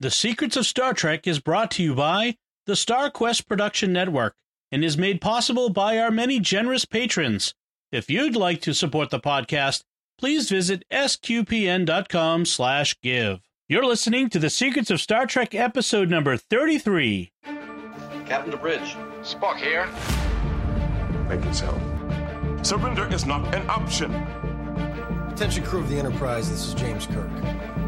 The Secrets of Star Trek is brought to you by the StarQuest Production Network and is made possible by our many generous patrons. If you'd like to support the podcast, please visit sqpn.com slash give. You're listening to The Secrets of Star Trek episode number 33. Captain to bridge. Spock here. Make it so. Surrender is not an option. Attention crew of the Enterprise, this is James Kirk.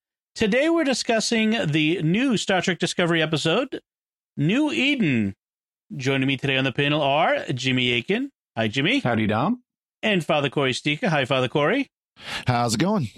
Today we're discussing the new Star Trek Discovery episode, New Eden. Joining me today on the panel are Jimmy Akin. Hi, Jimmy. Howdy, Dom. And Father Cory Sticha. Hi, Father Cory. How's it going?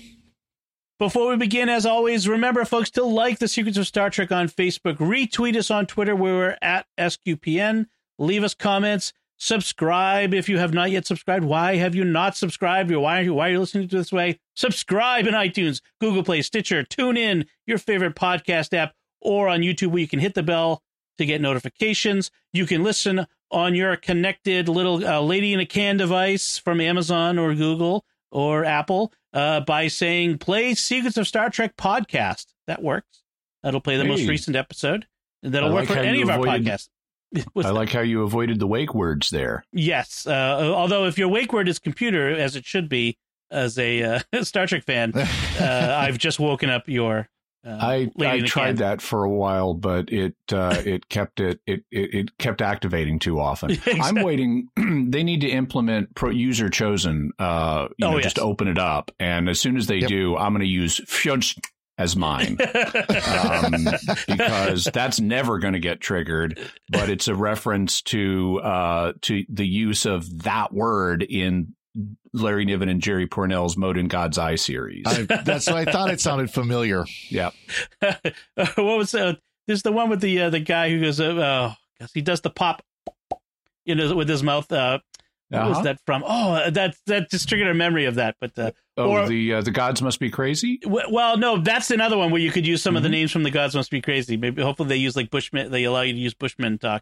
Before we begin, as always, remember, folks, to like The Secrets of Star Trek on Facebook, retweet us on Twitter, where we're at SQPN, leave us comments, subscribe if you have not yet subscribed. Why have you not subscribed? Why are you, why are you listening to this way? Subscribe in iTunes, Google Play, Stitcher, tune in, your favorite podcast app, or on YouTube, where you can hit the bell to get notifications. You can listen on your connected little uh, lady in a can device from Amazon or Google or Apple uh, by saying play Secrets of Star Trek podcast. That works. That'll play the Hey. most recent episode. And that'll work for any of our avoided- podcasts. What's I that? like how you avoided the wake words there. Yes. Uh, although if your wake word is computer, as it should be, as a uh, Star Trek fan, uh, I've just woken up your. Uh, I, I tried can. that for a while, but it uh, it kept it, it it it kept activating too often. Exactly. I'm waiting. they need to implement pro user chosen. Uh, you Oh, know, yes. just open it up, and as soon as they Yep. do, I'm going to use Fyunch as mine. um, because that's never going to get triggered. But it's a reference to uh, to the use of that word in Larry Niven and Jerry Pournelle's Mote in God's Eye series. I, that's what I thought it sounded familiar. yeah, what was uh, there's the one with the uh, the guy who goes uh, oh he does the pop you know with his mouth uh what was Uh-huh. that from oh that that just triggered a memory of that but uh Oh, Or- the uh, the gods must be crazy. w- well no that's another one where you could use some of the Mhm. names from the gods must be crazy maybe hopefully they use like bushman they allow you to use bushman talk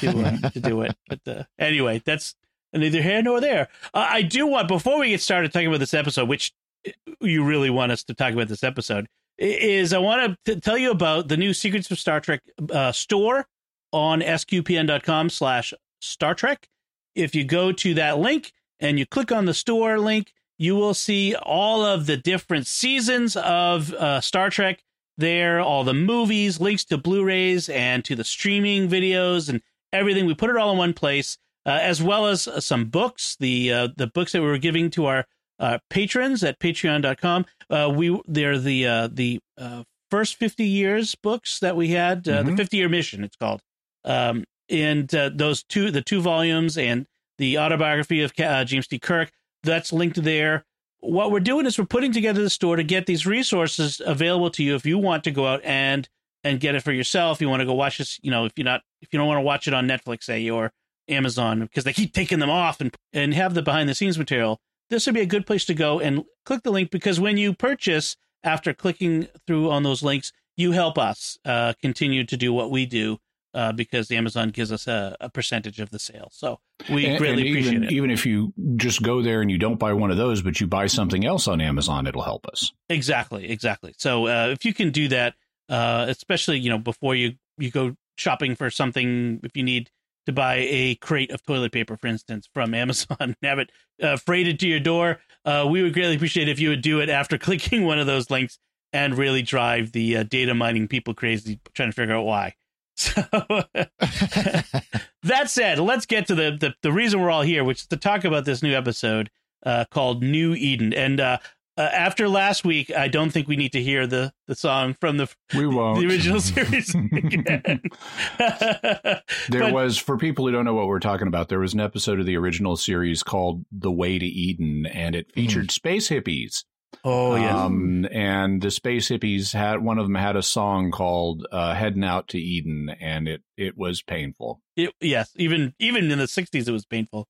to, uh, to do it but uh, anyway that's neither here nor there uh, i do want before we get started talking about this episode which uh, you really want us to talk about this episode is i want to tell you about the new secrets of star trek uh, store on sqpn.com slash star trek if you go to that link and you click on the store link you will see all of the different seasons of uh, star trek there all the movies links to blu-rays and to the streaming videos and everything. We put it all in one place uh, as well as uh, some books the uh, the books that we were giving to our uh, patrons at patreon.com uh, we they're the uh, the uh, first 50 years books that we had uh, the Mhm. 50 year mission it's called. Um, and uh, those two the two volumes and the autobiography of uh, James T. Kirk that's linked there. What we're doing is we're putting together the store to get these resources available to you if you want to go out and and get it for yourself. You want to go watch this you know if you're not if you don't want to watch it on netflix say or amazon because they keep taking them off and and have the behind the scenes material this would be a good place to go and click the link because when you purchase after clicking through on those links you help us uh, continue to do what we do uh, because amazon gives us a, a percentage of the sale so we And- greatly and appreciate even, it Even if you just go there and you don't buy one of those, but you buy something else on Amazon, it'll help us. Exactly, exactly. So uh, if you can do that, uh, especially you know before you you go shopping for something, if you need to buy a crate of toilet paper, for instance, from Amazon, have it uh, freighted to your door, uh, we would greatly appreciate if you would do it after clicking one of those links and really drive the uh, data mining people crazy, trying to figure out why. So that said, let's get to the, the the reason we're all here, which is to talk about this new episode uh, called New Eden. And uh, uh, after last week, I don't think we need to hear the the song from the We won't. the original series again. There But- was, for people who don't know what we're talking about, there was an episode of the original series called The Way to Eden, and it featured space hippies. Oh yeah. Um, and the space hippies had one of them had a song called uh, "Heading Out to Eden," and it it was painful. It, yes, even even in the '60s, it was painful.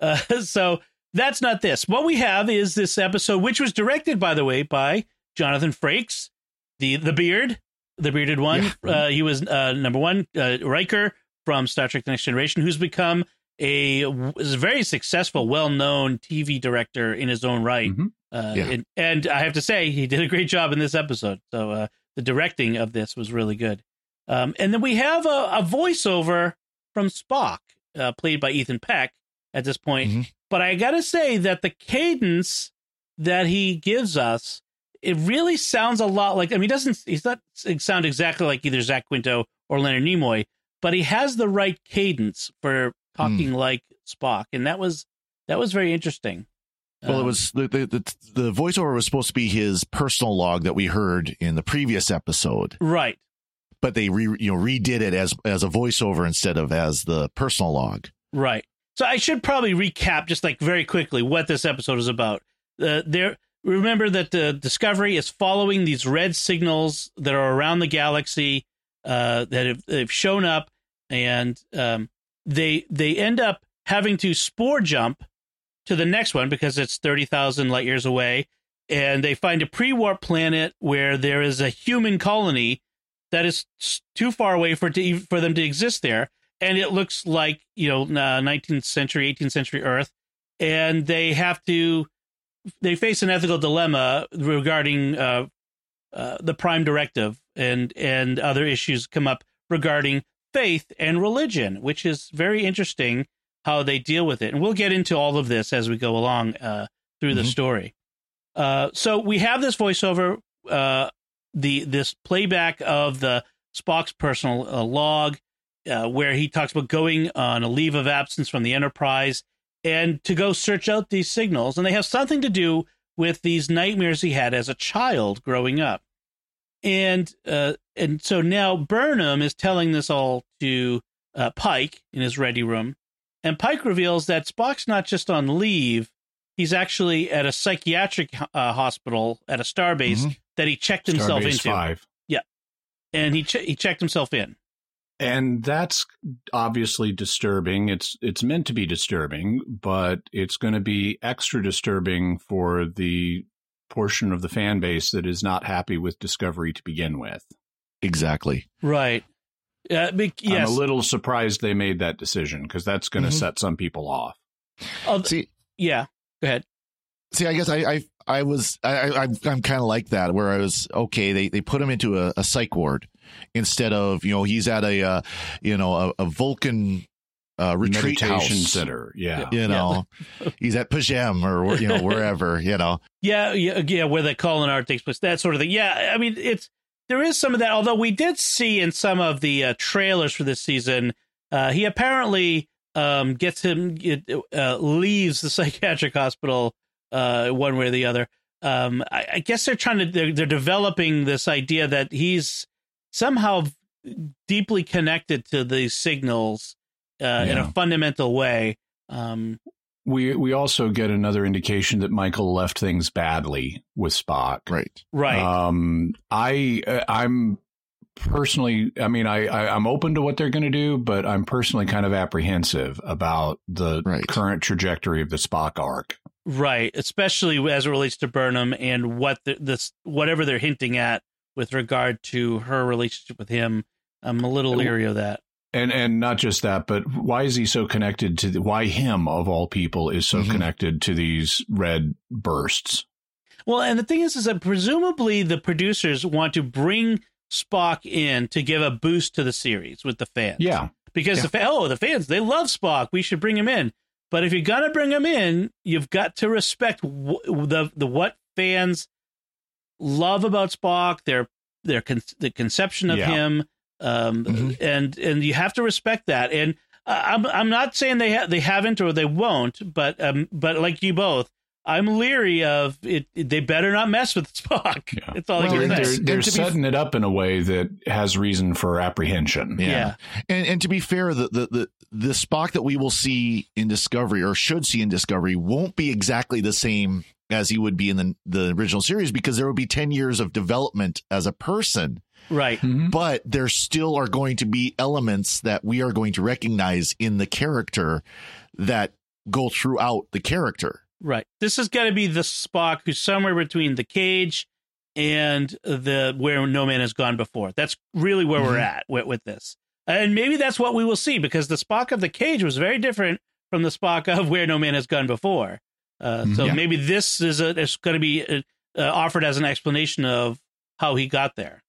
Uh, so that's not this. What we have is this episode, which was directed, by the way, by Jonathan Frakes, the the beard, the bearded one. Yeah. Uh, he was uh, number one, uh, Riker from Star Trek: The Next Generation, who's become a, is a very successful, well known TV director in his own right. Mhm. Uh, Yeah. and, and I have to say, he did a great job in this episode. So uh, the directing of this was really good. Um, and then we have a, a voiceover from Spock, uh, played by Ethan Peck at this point. Mhm. But I got to say that the cadence that he gives us, it really sounds a lot like, I mean, he doesn't, he's not sound exactly like either Zach Quinto or Leonard Nimoy, but he has the right cadence for talking like Spock. And that was, that was very interesting. Well, it Um, was the, the the the voiceover was supposed to be his personal log that we heard in the previous episode, right. but they re, you know redid it as as a voiceover instead of as the personal log. Right. So I should probably recap just like very quickly what this episode is about. Uh, there, remember that the Discovery is following these red signals that are around the galaxy uh, that have, have shown up, and um, they they end up having to spore jump to the next one because it's thirty thousand light years away, and they find a pre-warp planet where there is a human colony that is too far away for to, for them to exist there. And it looks like you know uh, 19th century 18th century earth. And they have to they face an ethical dilemma regarding uh, uh, the prime directive and and other issues come up regarding faith and religion which is very interesting how they deal with it and we'll get into all of this as we go along uh, through the Mhm. story uh, so we have this voiceover uh, the this playback of the spock's personal uh, log uh, where he talks about going on a leave of absence from the Enterprise and to go search out these signals. And they have something to do with these nightmares he had as a child growing up. And uh, and so now Burnham is telling this all to uh, Pike in his ready room, and Pike reveals that Spock's not just on leave; he's actually at a psychiatric uh, hospital at a starbase Mhm. that he checked himself Starbase into, Five. and he che- he checked himself in. and that's obviously disturbing it's it's meant to be disturbing but it's going to be extra disturbing for the portion of the fan base that is not happy with discovery to begin with Exactly. Right. Uh, bec- yes. i'm a little surprised they made that decision because that's going to Mhm. set some people off Oh, See, yeah. Go ahead. see, I guess I I, I was I, I I'm, I'm kind of like that where I was okay. They they put him into a, a psych ward instead of you know he's at a uh, you know a, a Vulcan uh, retreat meditation house. center yeah You know, he's at P'Jem or you know wherever. You know, Yeah, yeah, yeah. Where the Kolinahr takes place, that sort of thing. Yeah, I mean, it's there is some of that. Although we did see in some of the uh, trailers for this season, uh, he apparently um, gets him uh, leaves the psychiatric hospital uh, one way or the other. Um, I, I guess they're trying to they're, they're developing this idea that he's somehow deeply connected to these signals uh, in a fundamental way. Um, we we also get another indication that michael left things badly with spock right? right. Um, I uh, I'm personally, I mean, I, I I'm open to what they're going to do, but I'm personally kind of apprehensive about the Right. current trajectory of the Spock arc. Right, especially as it relates to Burnham and what the, this whatever they're hinting at with regard to her relationship with him. I'm a little leery of that. And and not just that, but why is he so connected to the, why him of all people is so Mhm. connected to these red bursts? Well, and the thing is, is that presumably the producers want to bring Spock in to give a boost to the series with the fans. Yeah, because Yeah. the fa- oh the fans they love Spock. We should bring him in. But if you're gonna bring him in, you've got to respect w- the the what fans love about Spock. Their their con- the conception of Yeah. him, um, Mhm. and and you have to respect that. And uh, I'm I'm not saying they ha- they haven't or they won't, but um, but like you both. I'm leery of it. They better not mess with Spock. Yeah. That's all Well, they're, can and say. they're, they're and to be- setting it up in a way that has reason for apprehension. Yeah. yeah. And and to be fair, the, the the the Spock that we will see in Discovery or should see in Discovery won't be exactly the same as he would be in the the original series because there would be 10 years of development as a person Right. but there still are going to be elements that we are going to recognize in the character that go throughout the character Right. This is going to be the Spock who's somewhere between the cage and the where no man has gone before. That's really where we're Mhm. at with, with this. And maybe that's what we will see because the Spock of the cage was very different from the Spock of where no man has gone before. Uh, so Yeah. maybe this is a, is going to be uh, uh, offered as an explanation of how he got there.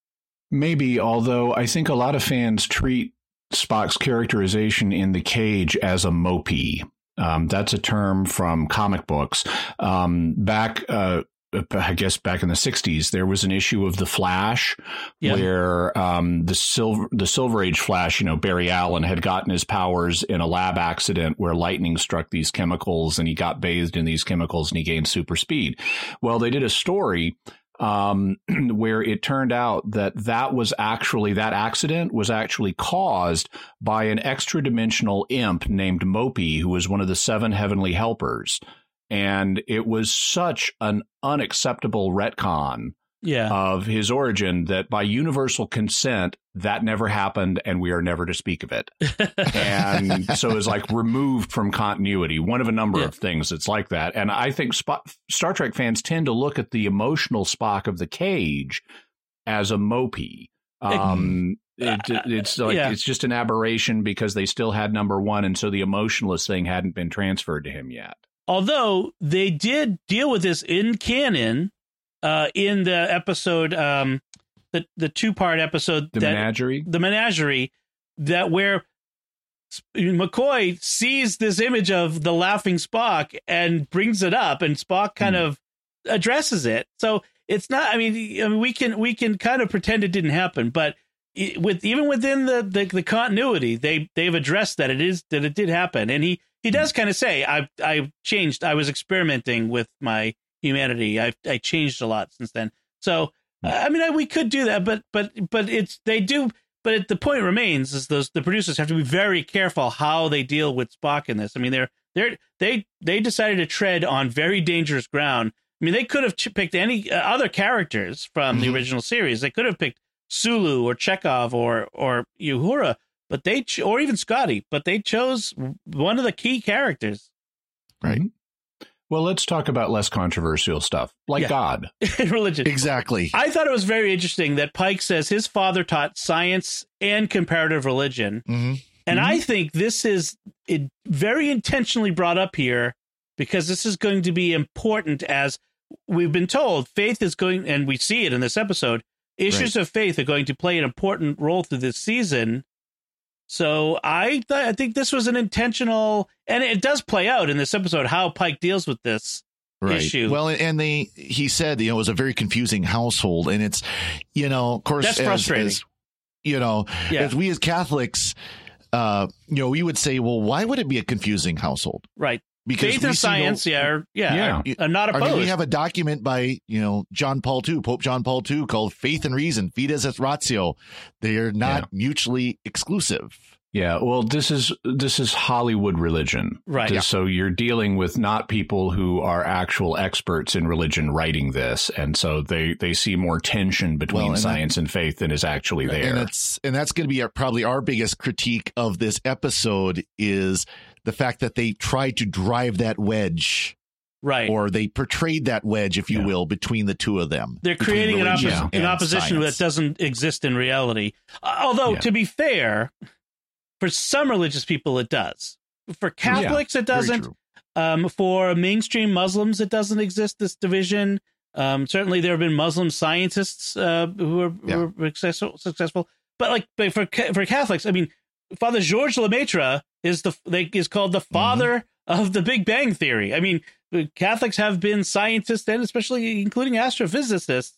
Maybe, although I think a lot of fans treat Spock's characterization in the cage as a Mopee. Um, that's a term from comic books. Um, back, uh, I guess back in the '60s, there was an issue of the Flash Yeah. where um, the silver the Silver Age Flash, you know, Barry Allen had gotten his powers in a lab accident where lightning struck these chemicals, and he got bathed in these chemicals, and he gained super speed. Well, they did a story um, where it turned out that that was actually that accident was actually caused by an extra dimensional imp named Mopee, who was one of the seven heavenly helpers. And it was such an unacceptable retcon Yeah. of his origin that by universal consent, that never happened and we are never to speak of it. and so it's like removed from continuity, one of a number Yeah. of things that's like that. And I think Sp- Star Trek fans tend to look at the emotional Spock of the cage as a Mopee. Um, it, it's like Yeah. it's just an aberration because they still had number one, and so the emotionalist thing hadn't been transferred to him yet. Although they did deal with this in canon uh, in the episode, um, the the two part episode The that menagerie. the menagerie that where McCoy sees this image of the laughing Spock and brings it up, and Spock kind Hmm. of addresses it. So it's not. I mean, I mean, we can we can kind of pretend it didn't happen, but with even within the, the the continuity, they they've addressed that it is that it did happen, and he he Hmm. does kind of say, I I changed. I was experimenting with my humanity. I I changed a lot since then. So. I mean, I, we could do that, but but but it's they do. But it, the point remains is those the producers have to be very careful how they deal with Spock in this. I mean, they're they're they they decided to tread on very dangerous ground. I mean, they could have picked any uh, other characters from the Mhm. original series. They could have picked Sulu or Chekov or or Uhura, but they ch- or even Scotty, but they chose one of the key characters. Right. Well, let's talk about less controversial stuff, like Yeah. God. religion. exactly I thought it was very interesting that Pike says his father taught science and comparative religion. hmm And I think this is it very intentionally brought up here because this is going to be important as we've been told faith is going and we see it in this episode issues of faith are going to play an important role through this season so i th- i think this was an intentional and it does play out in this episode how pike deals with this right. issue. Well, and they he said you know it was a very confusing household, and it's you know of course That's as- frustrating. as, you know Yeah. as we as Catholics, uh, you know we would say, well, why would it be a confusing household? right Because faith and see no- science yeah are, yeah, Yeah. Are, are uh, not I opposed mean, we have a document by you know John Paul II, Pope John Paul II, called "Faith and Reason," Fides et Ratio. They are not Yeah. mutually exclusive. Yeah, well, this is this is Hollywood religion, Right. Yeah. So you're dealing with not people who are actual experts in religion writing this, and so they they see more tension between Well, and science and faith than is actually there. And that's and that's going to be our, probably our biggest critique of this episode is the fact that they tried to drive that wedge, right or they portrayed that wedge, if you Yeah. will, between the two of them. they're creating an, an opposition science. that doesn't exist in reality. Although, Yeah. to be fair, for some religious people, it does. For Catholics, it doesn't. Um, for mainstream Muslims, it doesn't exist. This division. Um, certainly, there have been Muslim scientists uh, who are, Yeah. who are successful, successful. But like but for for Catholics, I mean, Father Georges Lemaitre is the like, is called the father of the Big Bang Theory. I mean, Catholics have been scientists and especially including astrophysicists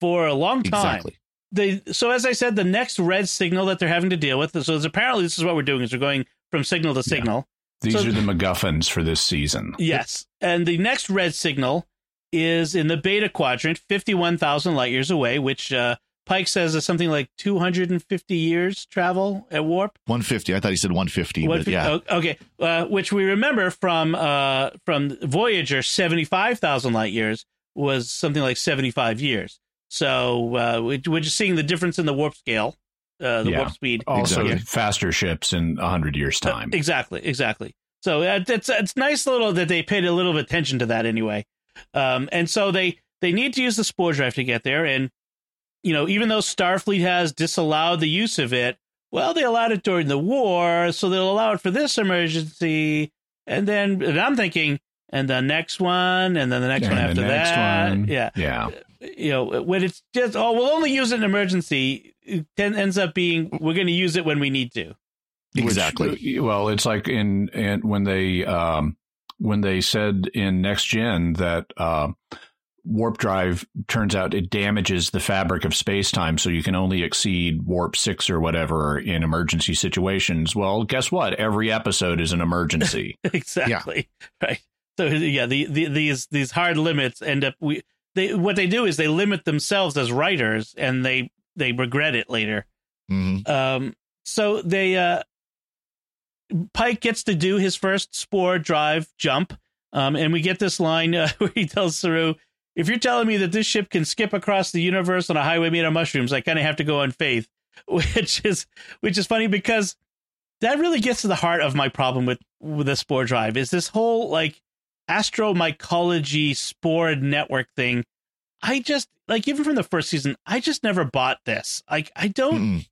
for a long time Exactly. they so as I said, the next red signal that they're having to deal with. So it's apparently this is what we're doing is we're going from signal to signal. These so- are the MacGuffins for this season. Yes, and the next red signal is in the beta quadrant, fifty-one thousand light years away, which uh, Pike says there's something like 250 years travel at warp. 150. I thought he said 150, What but yeah. Okay. Uh, which we remember from uh, from Voyager, 75,000 light years was something like 75 years. So uh, we- we're just seeing the difference in the warp scale, uh, the Yeah. warp speed. Also, Exactly. faster ships in a hundred years' time. Exactly, exactly. So uh, it's it's nice little that they paid a little attention to that anyway. Um, and so they they need to use the spore drive to get there. And you know, even though Starfleet has disallowed the use of it, well, they allowed it during the war, so they'll allow it for this emergency. And then and I'm thinking, and the next one, and then the next one And after the next that, one. yeah Yeah. you know, when it's just, oh, we'll only use it in emergency, it then ends up being, we're going to use it when we need to. Which- Exactly. well, it's like in and when they um, when they said in next gen that uh, warp drive turns out it damages the fabric of space time, so you can only exceed warp six or whatever in emergency situations. Well, guess what? Every episode is an emergency. exactly. Right. So yeah, the, the these these hard limits end up we they what they do is they limit themselves as writers and they they regret it later. Mhm. Um so they uh Pike gets to do his first spore drive jump. Um and we get this line uh, where he tells Saru, if you're telling me that this ship can skip across the universe on a highway made of mushrooms, I kind of have to go on faith, which is which is funny because that really gets to the heart of my problem with with the spore drive is this whole like astromycology spore network thing. I just like even from the first season, I just never bought this. Like I don't.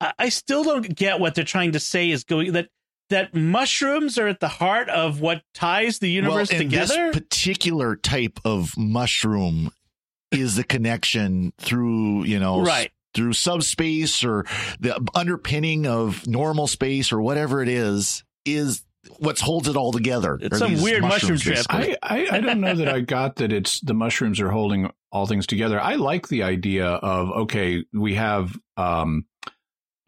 I, I still don't get what they're trying to say is going that that mushrooms are at the heart of what ties the universe well, and together. This particular type of mushroom is the connection through, you know, Right. through subspace or the underpinning of normal space or whatever it is, is what holds it all together. It's some weird mushroom mushrooms, trip. I, I, I don't know that I got that it's the mushrooms are holding all things together. I like the idea of okay, we have um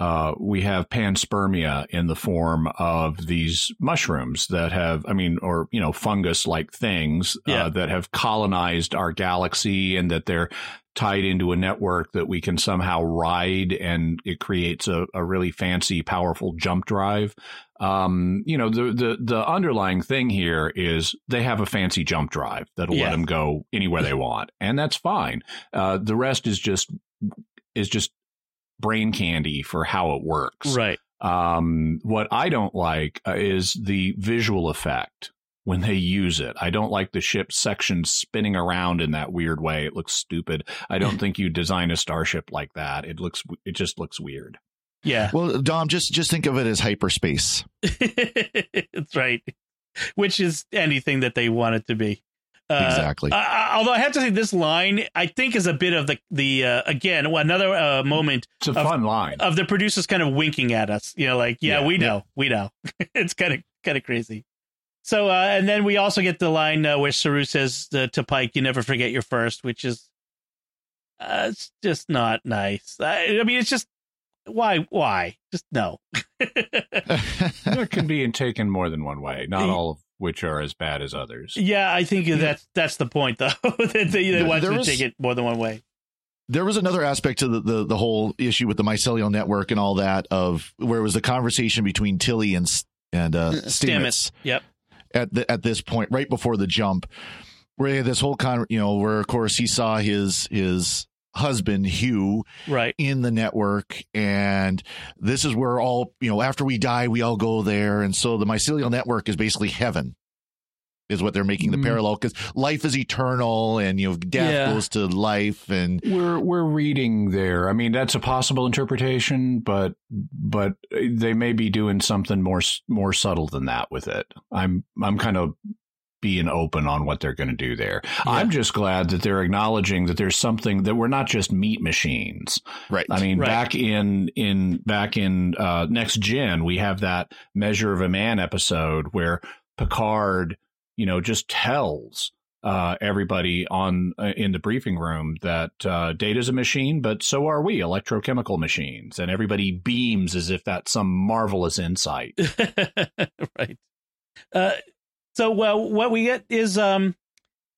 uh we have panspermia in the form of these mushrooms that have I mean or you know fungus like things Yeah. uh, that have colonized our galaxy and that they're tied into a network that we can somehow ride and it creates a, a really fancy powerful jump drive um, you know, the, the, the underlying thing here is they have a fancy jump drive that'll Yeah. let them go anywhere they want. And that's fine. Uh, the rest is just, is just brain candy for how it works. right. Um, what I don't like uh, is the visual effect when they use it. I don't like the ship section spinning around in that weird way. It looks stupid. I don't think you design a starship like that. It looks, it just looks weird. Yeah. Well, Dom, just just think of it as hyperspace. That's right. Which is anything that they want it to be. Uh, Exactly. uh, although I have to say, this line I think is a bit of the the uh, again another uh, moment It's a Of- fun line. of the producers kind of winking at us. You know, like yeah, Yeah. we know, we know. it's kind of kind of crazy. So uh, and then we also get the line uh, where Saru says uh, to Pike, "You never forget your first, which is uh, it's just not nice. I, I mean, it's just why why just no. it can be taken more than one way, not all of which are as bad as others. Yeah, I think that's that's the point, though. that they, they There- want to was- take it more than one way. there was another aspect to the, the the whole issue with the mycelial network and all that of where it was the conversation between Tilly and S- and uh, Stamets Yep. at the, at this point right before the jump where he had this whole con you know where of course he saw his his husband Hugh Right. in the network and this is where all you know after we die we all go there and so the mycelial network is basically heaven is what they're making the Mm. parallel because life is eternal and you know death Yeah. goes to life and We're we're reading there. I mean, that's a possible interpretation, but but they may be doing something more more subtle than that with it. I'm I'm kind of being open on what they're going to do there. I'm just glad that they're acknowledging that there's something that we're not just meat machines. right I mean, Right. back in in back in uh, next gen, we have that measure of a man episode where Picard, you know, just tells uh, everybody on uh, in the briefing room that uh, Data's a machine, but so are we, electrochemical machines, and everybody beams as if that's some marvelous insight. right. Uh, so well, what we get is um,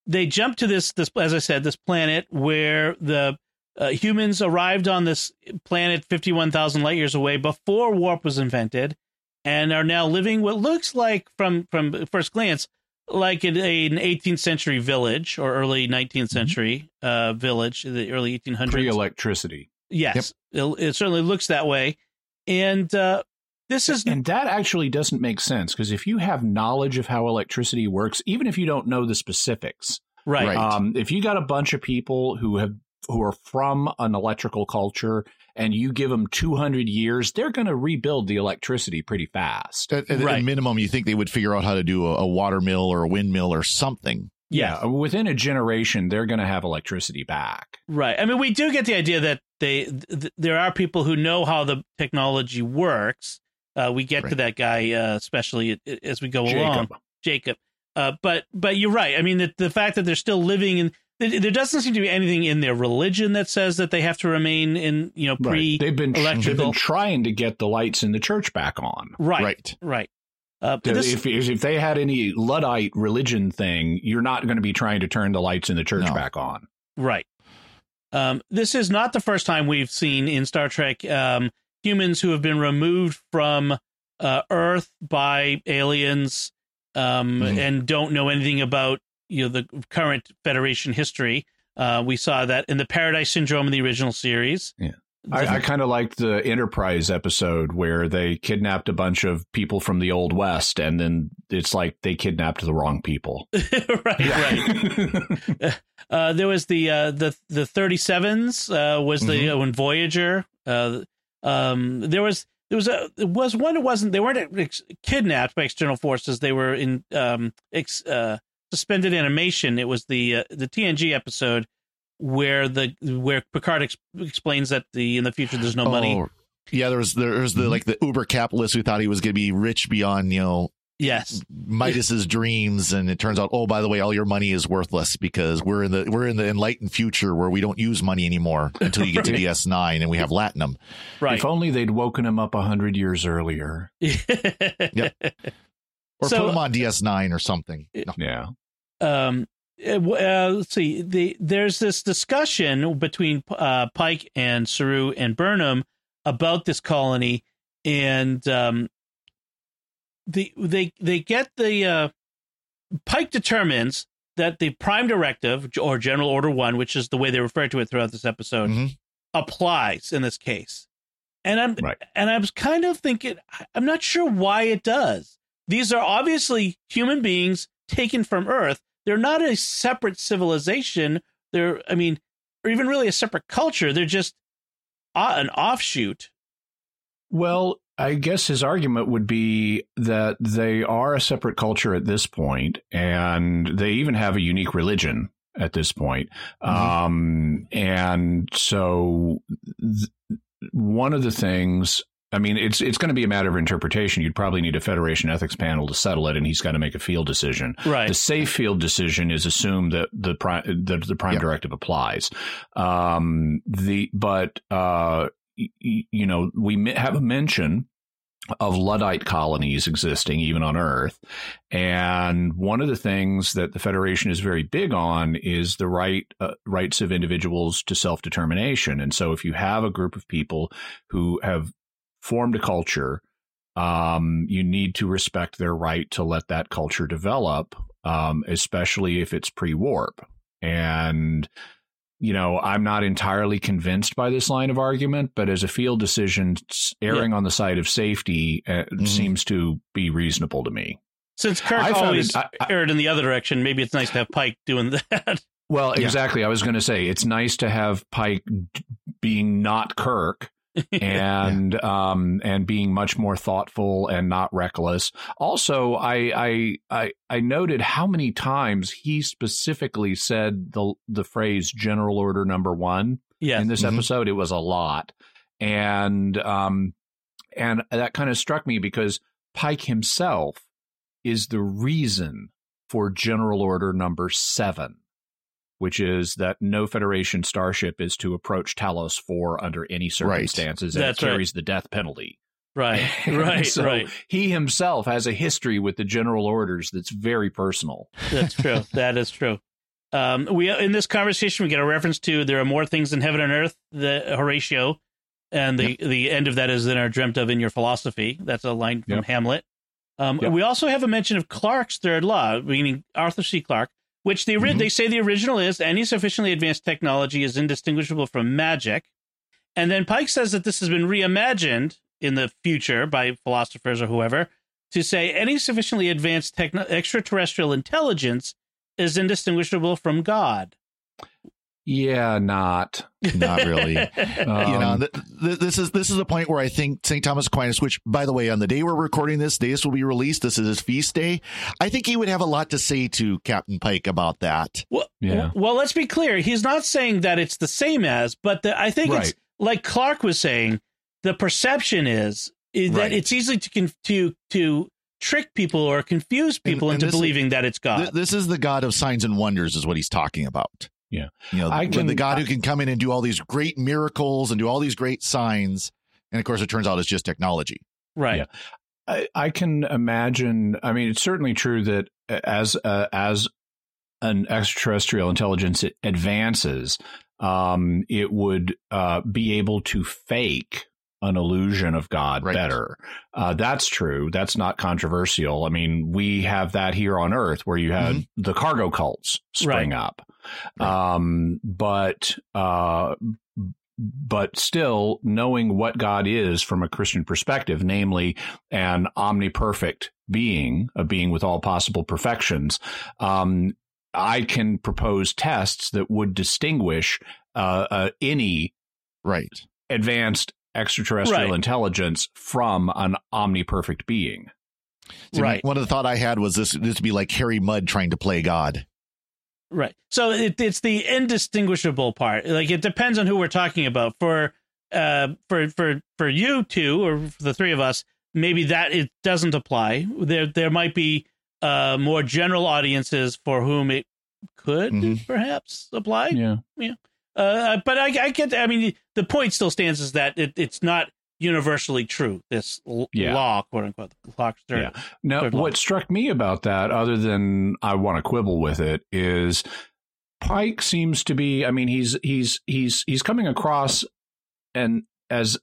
they jump to this this as I said this planet where the uh, humans arrived on this planet 51,000 light years away before warp was invented and are now living what looks like from from first glance like in a, an 18th century village or early 19th century uh, village, the early 1800s. Pre electricity. Yes, it, it certainly looks that way. And uh, this is And that actually doesn't make sense because if you have knowledge of how electricity works, even if you don't know the specifics, right. Right. um, if you got a bunch of people who have who are from an electrical culture and you give them 200 years, they're going to rebuild the electricity pretty fast. At, at, Right. at minimum, you think they would figure out how to do a, a water mill or a windmill or something. Yeah, within a generation, they're going to have electricity back. Right. I mean, we do get the idea that they th- there are people who know how the technology works. Uh, we get to that guy, uh, especially as we go along, Jacob. Jacob. Uh, but but you're right. I mean, the, the fact that they're still living in there there doesn't seem to be anything in their religion that says that they have to remain in you know pre Right. They've been they've been trying to get the lights in the church back on. right Right. right. Uh, this- if, if they had any Luddite religion thing, you're not going to be trying to turn the lights in the church No. back on. Right. Um, this is not the first time we've seen in Star Trek um, humans who have been removed from uh, Earth by aliens um, Mhm. and don't know anything about you know the current Federation history. Uh, we saw that in the Paradise Syndrome in the original series. Yeah. I, I kind of liked the Enterprise episode where they kidnapped a bunch of people from the Old West, and then it's like they kidnapped the wrong people. right, right. Uh, there was the uh, the the thirty sevens. Uh, was the uh, when Voyager. Um, there was there was a there was one. It wasn't. They weren't ex- kidnapped by external forces. They were in um, ex, uh, suspended animation. It was the uh, the TNG episode where the where Picard ex- explains that the in the future there's no money. Oh, yeah, there was there was the like the uber capitalist who thought he was going to be rich beyond you know Yes, Midas's dreams, and it turns out, oh, by the way, all your money is worthless because we're in the we're in the enlightened future where we don't use money anymore until you get to DS nine and we have Latinum. right. If only they'd woken him up a hundred years earlier. Yep. Or So- put him on DS nine or something. No. Yeah. um uh, uh, let's see the there's this discussion between uh, Pike and Saru and Burnham about this colony and um the they they get the uh Pike determines that the prime directive or general order 1 which is the way they refer to it throughout this episode Mhm. applies in this case and I'm Right. and I was kind of thinking I'm not sure why it does these are obviously human beings taken from Earth. They're not a separate civilization. They're, I mean, or even really a separate culture. They're just uh, an offshoot. Well, I guess his argument would be that they are a separate culture at this point, and they even have a unique religion at this point. Um, and so, th- one of the things. I mean, it's it's going to be a matter of interpretation. You'd probably need a Federation ethics panel to settle it, and he's got to make a field decision. Right. The safe field decision is assumed that the prime that the prime Yeah. directive applies. Um, the but uh, you know we have a mention of Luddite colonies existing even on Earth, and one of the things that the Federation is very big on is the right uh, rights of individuals to self determination. And so, if you have a group of people who have formed a culture um, you need to respect their right to let that culture develop, um, especially if it's pre warp. And, you know, I'm not entirely convinced by this line of argument, but as a field decision, erring on the side of safety uh, seems to be reasonable to me. Since Kirk I always it- I- I- erred in the other direction, maybe it's nice to have Pike doing that. Well, Yeah. exactly. I was going to say it's nice to have Pike being not Kirk and um and being much more thoughtful and not reckless. Also, I I I, I noted how many times he specifically said the the phrase "General Order Number One" yes. in this Mhm. episode. It was a lot, and um and that kind of struck me because Pike himself is the reason for General Order Number Seven which is that no Federation starship is to approach Talos 4 under any circumstances. and That's it right. carries the death penalty. right. Right. so right. He himself has a history with the general orders that's very personal. That's true. that is true. Um, we in this conversation we get a reference to there are more things in heaven and earth, the Horatio, and the the end of that is than are dreamt of in your philosophy. That's a line from Yep. Hamlet. Um, Yep. We also have a mention of Clarke's third law, meaning Arthur C. Clarke, which the Mhm. they say the original is any sufficiently advanced technology is indistinguishable from magic. And then Pike says that this has been reimagined in the future by philosophers or whoever to say any sufficiently advanced techno- extraterrestrial intelligence is indistinguishable from God. Yeah, not. Not really. Um, you know, th- th- this is this is a point where I think St. Thomas Aquinas, which by the way, on the day we're recording this, day this will be released. This is his feast day. I think he would have a lot to say to Captain Pike about that. Well, Yeah. well, let's be clear. He's not saying that it's the same as, but the, I think it's like Clarke was saying. The perception is, is that it's easy to con- to to trick people or confuse people And- and into this is- believing that it's God. Th- this is the God of signs and wonders, is what he's talking about. Yeah. you know, I the- can- the God who can come in and do all these great miracles and do all these great signs, and of course, it turns out it's just technology. right. Yeah. I, I can imagine. I mean, it's certainly true that as uh, as an extraterrestrial intelligence advances, um, it would uh, be able to fake an illusion of God Right. better. Uh, that's true. That's not controversial. I mean, we have that here on Earth, where you had the cargo cults spring up. Um, but uh, but still knowing what God is from a Christian perspective, namely an omniperfect being, a being with all possible perfections, um, I can propose tests that would distinguish uh, uh, any Right. advanced extraterrestrial Right. intelligence from an omniperfect being. See, Right. One of the thought I had was this this would be like Harry Mudd trying to play God. Right. So it, it's the indistinguishable part. Like it depends on who we're talking about. For uh for for for you two or for the three of us, maybe that it doesn't apply. There there might be uh more general audiences for whom it could Mhm. perhaps apply. Yeah. Uh, but I, I get. I mean, the point still stands is that it, it's not universally true. This l- Yeah. law, quote unquote, the third. Yeah. Now, Third law. what struck me about that, other than I want to quibble with it, is Pike seems to be. I mean, he's he's he's he's coming across and as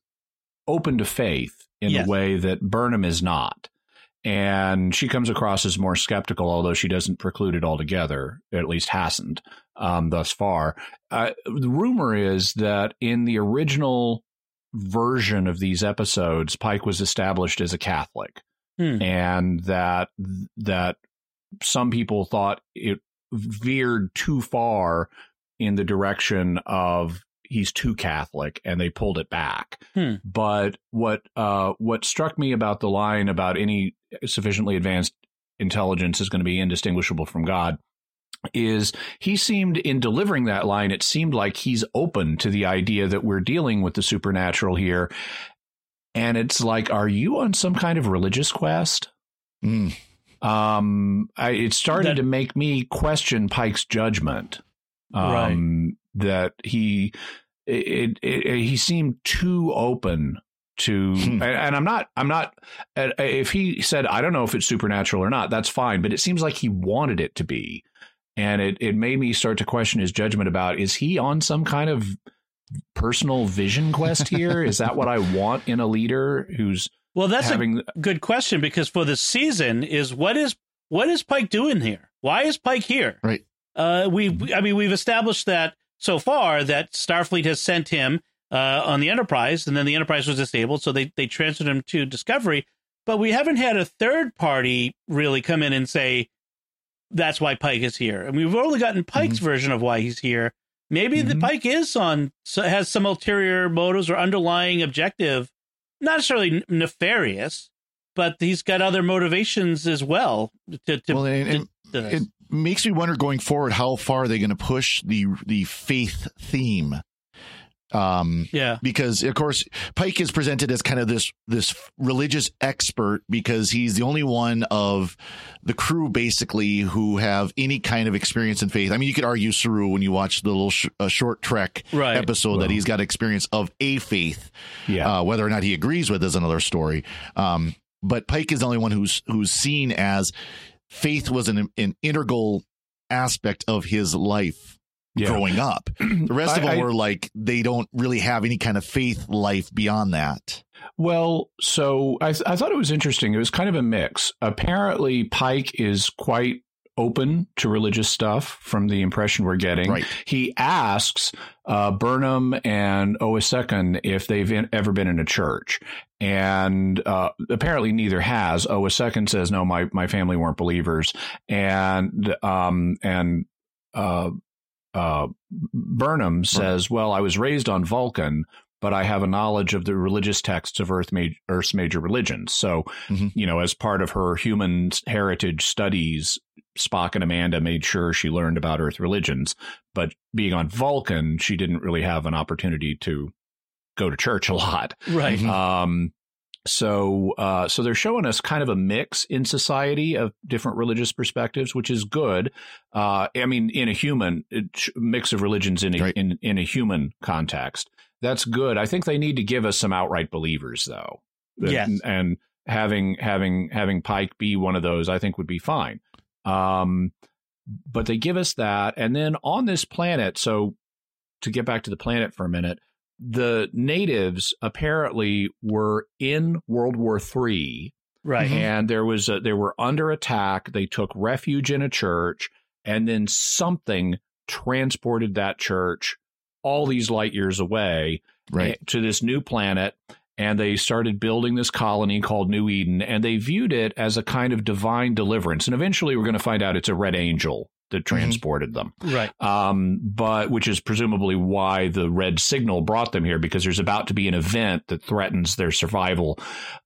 open to faith in Yes. a way that Burnham is not. And she comes across as more skeptical, although she doesn't preclude it altogether, at least hasn't um, thus far. Uh, the rumor is that in the original version of these episodes, Pike was established as a Catholic, Hmm. and that that some people thought it veered too far in the direction of he's too Catholic, and they pulled it back. Hmm. But what uh, what struck me about the line about any sufficiently advanced intelligence is going to be indistinguishable from God is he seemed in delivering that line it seemed like he's open to the idea that we're dealing with the supernatural here and it's like are you on some kind of religious quest Mm. um I, it started That- to make me question pike's judgment um that he it, it, it he seemed too open to Hmm. and, i'm not i'm not if he said i don't know if it's supernatural or not that's fine but it seems like he wanted it to be and it, it made me start to question his judgment about is he on some kind of personal vision quest here is that what i want in a leader who's Well, that's having a good question because for the season is what is what is Pike doing here? Why is Pike here? Right. Uh, we, we- I mean, we've established that so far that Starfleet has sent him uh, on the Enterprise, and then the Enterprise was disabled, so they they transferred him to Discovery. But we haven't had a third party really come in and say that's why Pike is here, and we've only gotten Pike's version of why he's here. Maybe the Mhm. Pike is on has some ulterior motives or underlying objective, not necessarily nefarious, but he's got other motivations as well. To, to, Well, and- to- and to this. it makes me wonder going forward how far are they going to push the the faith theme um yeah, because of course Pike is presented as kind of this this religious expert because he's the only one of the crew basically who have any kind of experience in faith. I mean, you could argue Saru when you watch the little sh- uh, short Trek Right. episode that he's got experience of a faith. yeah Uh, whether or not he agrees with is another story. Um, but Pike is the only one who's who's seen as faith was an an integral aspect of his life Yeah. growing up. The rest of them I- were like they don't really have any kind of faith life beyond that. Well, so I, I thought it was interesting. It was kind of a mix. Apparently, Pike is quite open to religious stuff from the impression we're getting. Right. He asks uh, Burnham and Owosekun if they've in, ever been in a church. And uh, apparently neither has. Owosekun says, no, my, my family weren't believers. And, um, and, uh, uh, Burnham says, well, I was raised on Vulcan, but I have a knowledge of the religious texts of Earth ma- Earth's major religions. So, Mhm. you know, as part of her human heritage studies, Spock and Amanda made sure she learned about Earth religions. But being on Vulcan, she didn't really have an opportunity to go to church a lot. Right. Um, so, uh, so they're showing us kind of a mix in society of different religious perspectives, which is good. Uh, I mean, in a human it, mix of religions in a, Right. in in a human context, that's good. I think they need to give us some outright believers, though. Yes. and, and having having having Pike be one of those, I think would be fine. Um, but they give us that, and then on this planet, so to get back to the planet for a minute, the natives apparently were in World War Three, Right. Mhm. and there was a, they were under attack. They took refuge in a church, and then something transported that church all these light years away Right. to this new planet. And they started building this colony called New Eden, and they viewed it as a kind of divine deliverance. And eventually, we're going to find out it's a red angel that transported them Right. um, but which is presumably why the red signal brought them here because there's about to be an event that threatens their survival.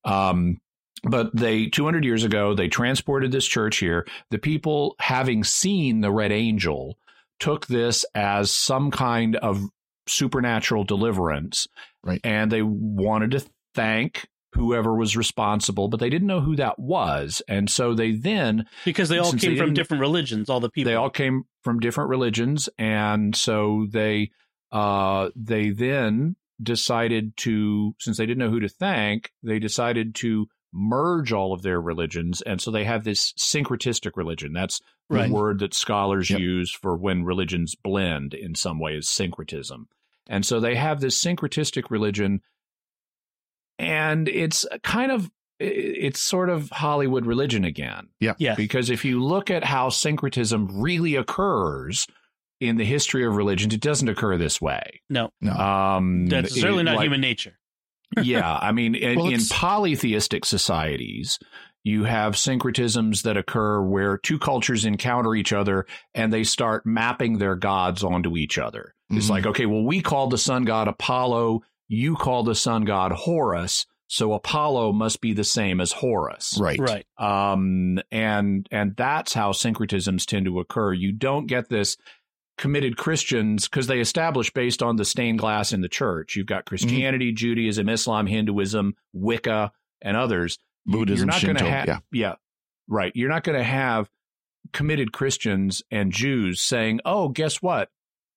Um, but they 200 years ago they transported this church here. The people, having seen the red angel, took this as some kind of supernatural deliverance, Right. And they wanted to thank whoever was responsible, but they didn't know who that was, and so they then Because they all came they from different religions, all the people. they all came from different religions, and so they uh, they then decided to, since they didn't know who to thank, they decided to merge all of their religions, and so they have this syncretistic religion. That's Right. the word that scholars Yep. use for when religions blend in some way is syncretism. And so they have this syncretistic religion, and it's kind of it's sort of Hollywood religion again. Yes. Because if you look at how syncretism really occurs in the history of religions, it doesn't occur this way. no, No. Um, that's it- certainly not like- human nature. yeah, I mean, in, Well, in polytheistic societies, you have syncretisms that occur where two cultures encounter each other and they start mapping their gods onto each other. It's Mhm. like, okay, well, we call the sun god Apollo, you call the sun god Horus, so Apollo must be the same as Horus right. Right. um, and and that's how syncretisms tend to occur. You don't get this committed Christians because they establish based on the stained glass in the church. You've got Christianity, Judaism, Islam, Hinduism, Wicca, and others. Buddhism, You're not going to Shinto, have, yeah. yeah, right. You're not going to have committed Christians and Jews saying, "Oh, guess what?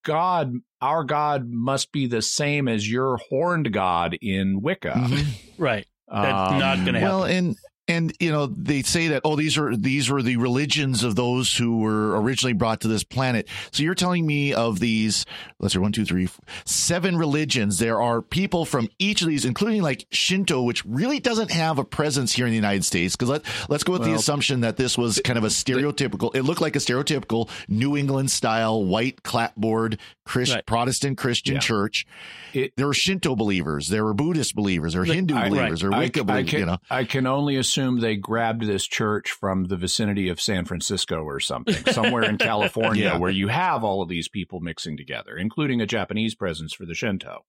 God, our God must be the same as your horned God in Wicca." Mhm. Right. That's Um, not going to happen. Well, and and you know they say that oh these are these were the religions of those who were originally brought to this planet. So you're telling me of these let's see one two three four, seven religions. There are people from each of these, including like Shinto, which really doesn't have a presence here in the United States. Because let let's go with the assumption that this was kind of a stereotypical. It looked like a stereotypical New England style white clapboard Christ, Right. Protestant Christian Yeah. church. It- there were Shinto believers, there were Buddhist believers, there were Hindu I- believers, there were I- Wicca I, believers. can, you know, I can only assume they grabbed this church from the vicinity of San Francisco or something, somewhere in California, Yeah. where you have all of these people mixing together, including a Japanese presence for the Shinto.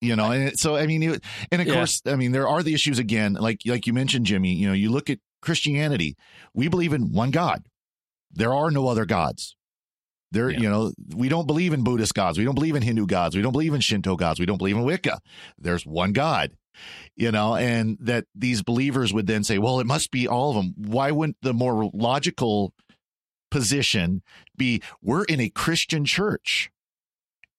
you know and so i mean it, and of Yeah. course i mean there are the issues again like like you mentioned jimmy you know you look at christianity we believe in one god there are no other gods there Yeah. you know we don't believe in buddhist gods. We don't believe in hindu gods. We don't believe in shinto gods. We don't believe in wicca. There's one god you know and that these believers would then say well it must be all of them why wouldn't the more logical position be we're in a christian church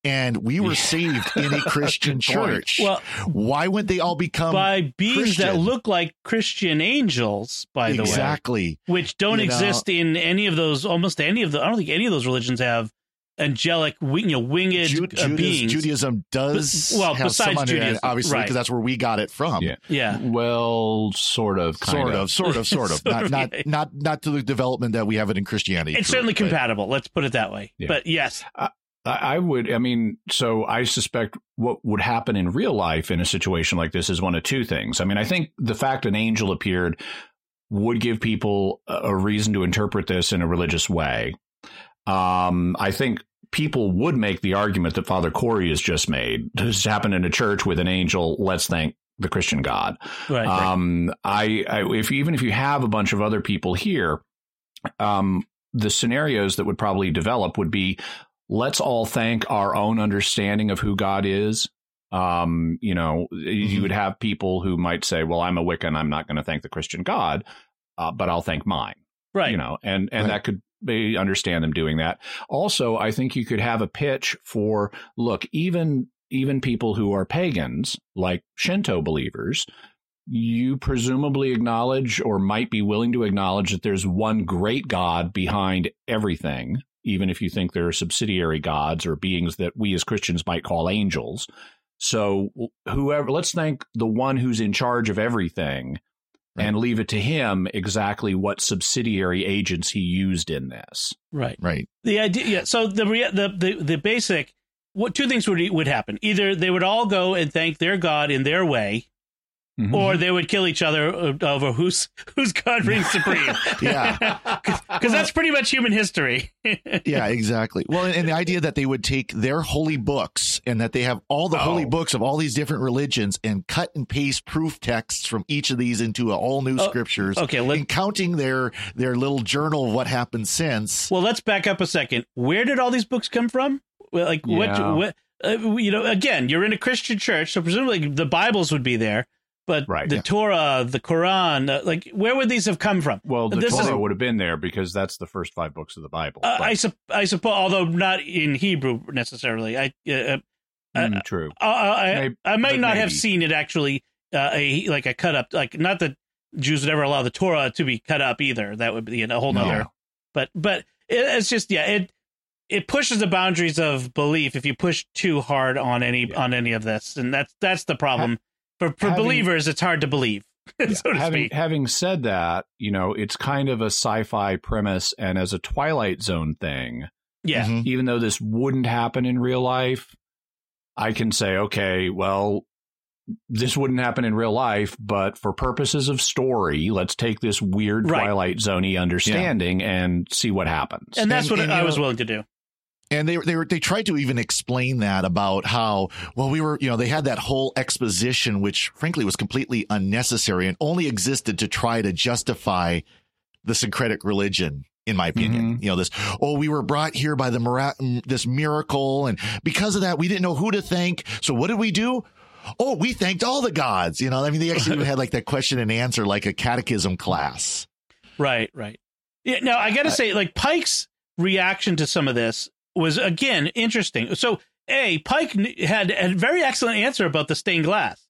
and we were saved in a Christian church. Well- why wouldn't they all become by beings that look like Christian angels, by the way, exactly? which don't You know- exist in any of those. Almost any of the. I don't think any of those religions have angelic, you know, winged Ju- uh, beings. Judaism does But- well, have some besides under- Judaism, obviously, right. because that's where we got it from. Yeah. yeah, Well, sort of, kind Sort of, sort of, sort of. Sort not, of, not, yeah. not, not to the development that we have it in Christianity. it's true, certainly but- compatible. Let's put it that way. Yeah. But yes, I I would, I mean, so I suspect what would happen in real life in a situation like this is one of two things. I mean, I think the fact an angel appeared would give people a reason to interpret this in a religious way. Um, I think people would make the argument that Father Cory has just made. This happened in a church with an angel. Let's thank the Christian God. right. Um, I, I, if even if you have a bunch of other people here, um, the scenarios that would probably develop would be, let's all thank our own understanding of who God is. Um, you know, you would have people who might say, well, I'm a Wiccan. I'm not going to thank the Christian God, uh, but I'll thank mine right. you know, and and Right. that could be understand them doing that. Also, I think you could have a pitch for look, even even people who are pagans, like Shinto believers, you presumably acknowledge or might be willing to acknowledge that there's one great God behind everything, even if you think there are subsidiary gods or beings that we as Christians might call angels. So, whoever, let's thank the one who's in charge of everything and leave it to him exactly what subsidiary agents he used in this. right. Right. The idea, yeah. So the rea- the the the basic, what two things would would happen? Either they would all go and thank their god in their way, Mhm. or they would kill each other uh, over who's whose god reigns supreme. Yeah. because that's pretty much human history. yeah, exactly. Well, and, and the idea that they would take their holy books and that they have all the holy Oh. books of all these different religions and cut and paste proof texts from each of these into all new Oh, scriptures. okay, let- and counting their their little journal of what happened since. well, let's back up a second. Where did all these books come from? Like Yeah. what? What? Uh, you know, again, you're in a Christian church, so presumably the Bibles would be there. But Right. the Yeah. Torah, the Quran, uh, like where would these have come from? Well, the This is- Torah would have been there because that's the first five books of the Bible. Uh, I, sup- I suppose, although not in Hebrew necessarily. I uh, uh, Mm, true. I, I, Maybe- I might not have seen it actually uh, a like a cut up like not that Jews would ever allow the Torah to be cut up either. That would be a whole nother. No. But but it, it's just yeah it it pushes the boundaries of belief if you push too hard on any Yeah. on any of this, and that's that's the problem for for having- believers. It's hard to believe, so to having speak. having said that, you know, it's kind of a sci-fi premise, and as a Twilight Zone thing, Yeah, Mhm. even though this wouldn't happen in real life, I can say, okay, well, this wouldn't happen in real life, but for purposes of story, let's take this weird Right. Twilight Zoney understanding and see what happens. and that's And- what and, I you was know- willing to do. And they they were, they tried to even explain that about how well we were you know they had that whole exposition which frankly was completely unnecessary and only existed to try to justify the syncretic religion in my opinion. Mm-hmm. You know this oh we were brought here by the mira- this miracle and because of that we didn't know who to thank. So what did we do? Oh we thanked all the gods. You know I mean they actually even had like that question and answer like a catechism class. Right, right. Yeah, now I got to say, like Pike's reaction to some of this was again interesting. So, a Pike had a very excellent answer about the stained glass.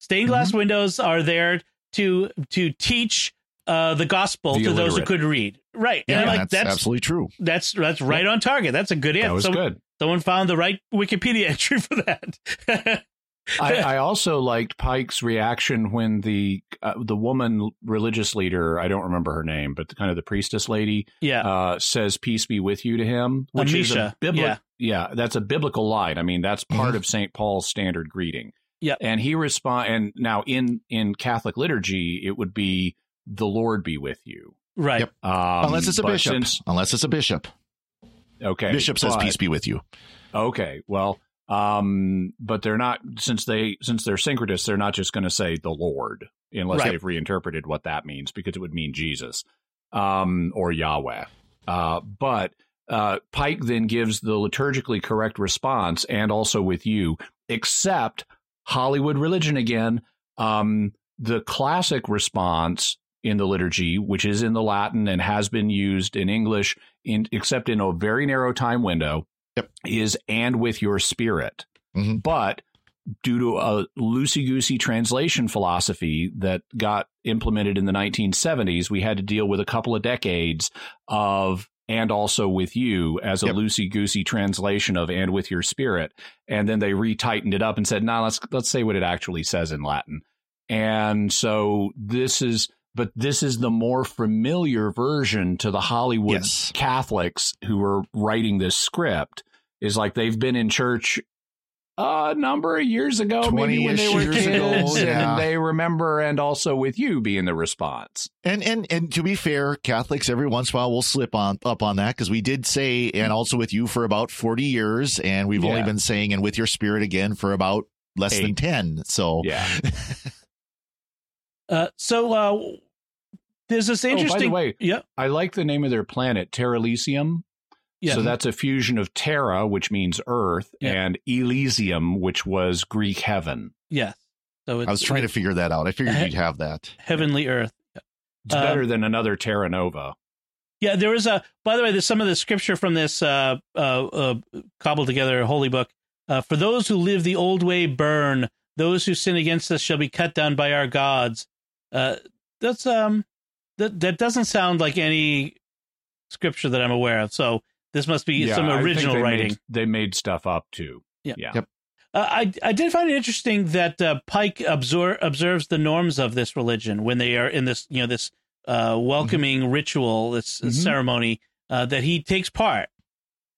Stained glass Mm-hmm. windows are there to to teach uh, the gospel The to those who could read. Right, yeah and like, that's, that's absolutely true that's that's right on target. That's a good answer. that was Someone- good. Someone found the right Wikipedia entry for that. I, I also liked Pike's reaction when the uh, the woman religious leader I don't remember her name, but the, kind of the priestess lady yeah, uh, says "Peace be with you" to him, which is a Amisha, biblical. yeah. Yeah. that's a biblical line. I mean, that's part Mhm. of Saint Paul's standard greeting. Yeah. and he respond. And now in in Catholic liturgy, it would be "The Lord be with you." right. Yep. Um, unless it's a bishop since- unless it's a bishop okay, bishop says but- peace be with you Okay, well, um, but they're not since they since they're syncretists, they're not just going to say the Lord unless Right. they've reinterpreted what that means because it would mean Jesus, um, or Yahweh. Uh, but uh, Pike then gives the liturgically correct response, and also with you, except Hollywood religion again. Um, the classic response in the liturgy, which is in the Latin and has been used in English, in except in a very narrow time window Yep. is and with your spirit. Mhm. But due to a loosey goosey translation philosophy that got implemented in the 1970s, we had to deal with a couple of decades of and also with you as a Yep. loosey goosey translation of and with your spirit. And then they retightened it up and said, nah, let's let's say what it actually says in Latin. And so this is but this is the more familiar version to the Hollywood Yes. Catholics who are writing this script is like they've been in church a number of years ago, maybe when 20-ish they were years kids, ago, yeah. and they remember, and also with you being the response. And and and to be fair, Catholics every once in a while will slip on up on that because we did say and also with you for about forty years, and we've only been saying and with your spirit again for about less than ten. So Yeah. Uh, so uh, there's this Oh, by the interesting. way, yeah, I like the name of their planet, Terralysium. yeah. So that's a fusion of Terra, which means Earth, Yeah. and Elysium, which was Greek heaven. yes. So it's, I was trying to figure that out. I figured you'd have that. heavenly Earth. It's Um, better than another Terra Nova. Yeah, there is a. By the way, there's some of the scripture from this uh, uh, uh, cobbled together holy book. Uh, For those who live the old way burn; those who sin against us shall be cut down by our gods. Uh, that's um, that that doesn't sound like any scripture that I'm aware of. So this must be some I think original they writing. Made, they made stuff up too. Yeah. Yeah. Yep. Uh, I I did find it interesting that uh, Pike absor- observes the norms of this religion when they are in this you know this uh, welcoming ritual, this Mhm. ceremony uh, that he takes part.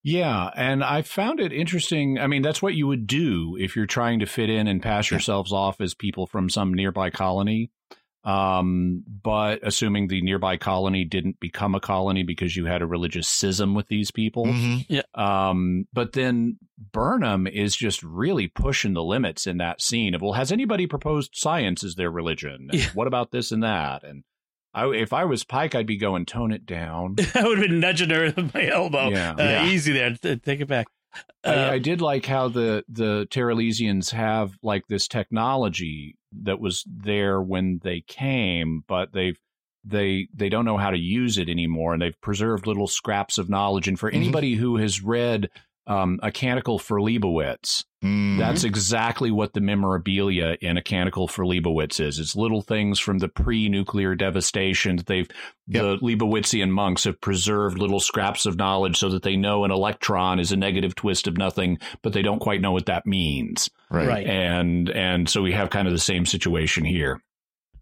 Yeah, and I found it interesting. I mean, that's what you would do if you're trying to fit in and pass yourselves off as people from some nearby colony. Um, but assuming the nearby colony didn't become a colony because you had a religious schism with these people. Mhm. Um, but then Burnham is just really pushing the limits in that scene of, well, has anybody proposed science as their religion? And Yeah. What about this and that? And I, if I was Pike, I'd be going tone it down. I would have been nudging her with my elbow. Yeah. Uh, Yeah. Easy there. Take it back. Uh, I, I did like how the the Terralesians have like this technology that was there when they came, but they've they they don't know how to use it anymore, and they've preserved little scraps of knowledge. And for Mhm. anybody who has read um, A Canticle for Leibowitz, Mm. that's exactly what the memorabilia in A Canticle for Leibowitz is. It's little things from the pre-nuclear devastation. that They've the Leibowitzian monks have preserved little scraps of knowledge so that they know an electron is a negative twist of nothing, but they don't quite know what that means. right. right. And and so we have kind of the same situation here.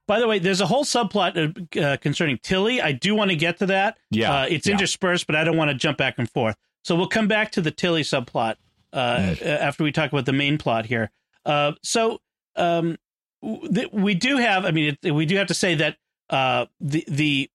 By the way, there's a whole subplot uh, uh, concerning Tilly. I do want to get to that. Yeah, Uh, it's yeah. interspersed, but I don't want to jump back and forth. So we'll come back to the Tilly subplot uh, after we talk about the main plot here. Uh, so um, th- we do have. I mean, it, we do have to say that uh, the the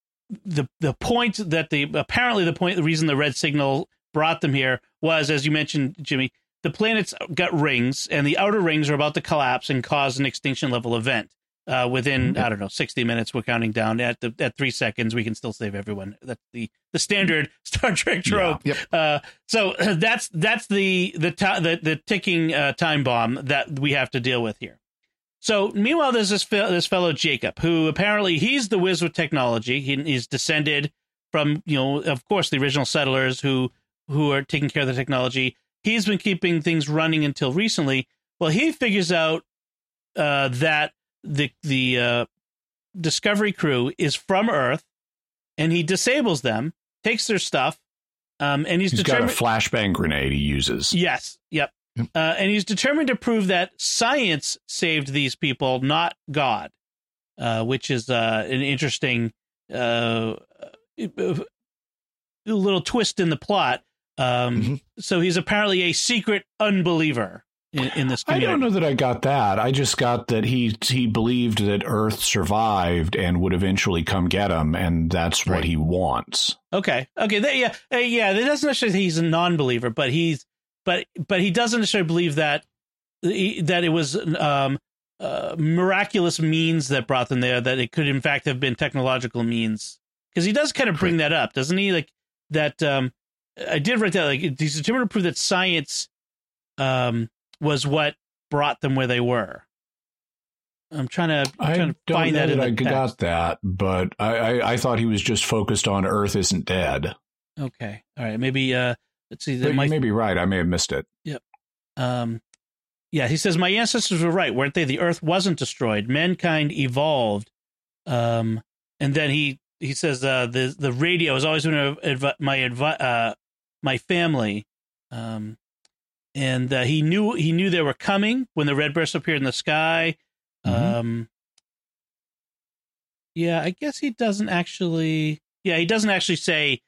the the point that the apparently the point the reason the red signal brought them here was, as you mentioned, Jimmy, the planets got rings, and the outer rings are about to collapse and cause an extinction level event. Uh, within I don't know sixty minutes, we're counting down at the at three seconds. We can still save everyone. That's the the standard Star Trek trope. Yep. Uh, so that's that's the the ti the, the ticking uh, time bomb that we have to deal with here. So meanwhile, there's this fe- this fellow Jacob who apparently he's the whiz with technology. He, he's descended from you know of course the original settlers who who are taking care of the technology. He's been keeping things running until recently. Well, he figures out uh, that the the uh, Discovery crew is from Earth, and he disables them, takes their stuff, um, and he's, He's got a determined. flashbang grenade he uses. Yes. Yep. Uh, and he's determined to prove that science saved these people, not God, uh, which is uh, an interesting uh, little twist in the plot. Um, Mhm. So he's apparently a secret unbeliever in, in this I don't know that I got that. I just got that he he believed that Earth survived and would eventually come get him, and that's what he wants. Okay. Okay. That, yeah. Uh, yeah. That doesn't necessarily he's a non-believer, but he's but but he doesn't necessarily believe that he- that it was um, uh, miraculous means that brought them there. That it could in fact have been technological means because he does kind of bring that up, doesn't he? Like that. Um, I did write that. Like he's determined to prove that science um, was what brought them where they were. I'm trying to, I'm trying to find know that that, in the I got that, but I, I, I thought he was just focused on Earth isn't dead. Okay. All right. Maybe uh let's see. But My, you may be right. I may have missed it. Yep. um, yeah, he says my ancestors were right, weren't they? The Earth wasn't destroyed. Mankind evolved. Um, and then he he says uh, the the radio has always been a, advi- my advi- uh, my family. Um, and uh, he knew he knew they were coming when the red burst appeared in the sky. Mhm. Um, yeah, I guess he doesn't actually. Yeah, he doesn't actually say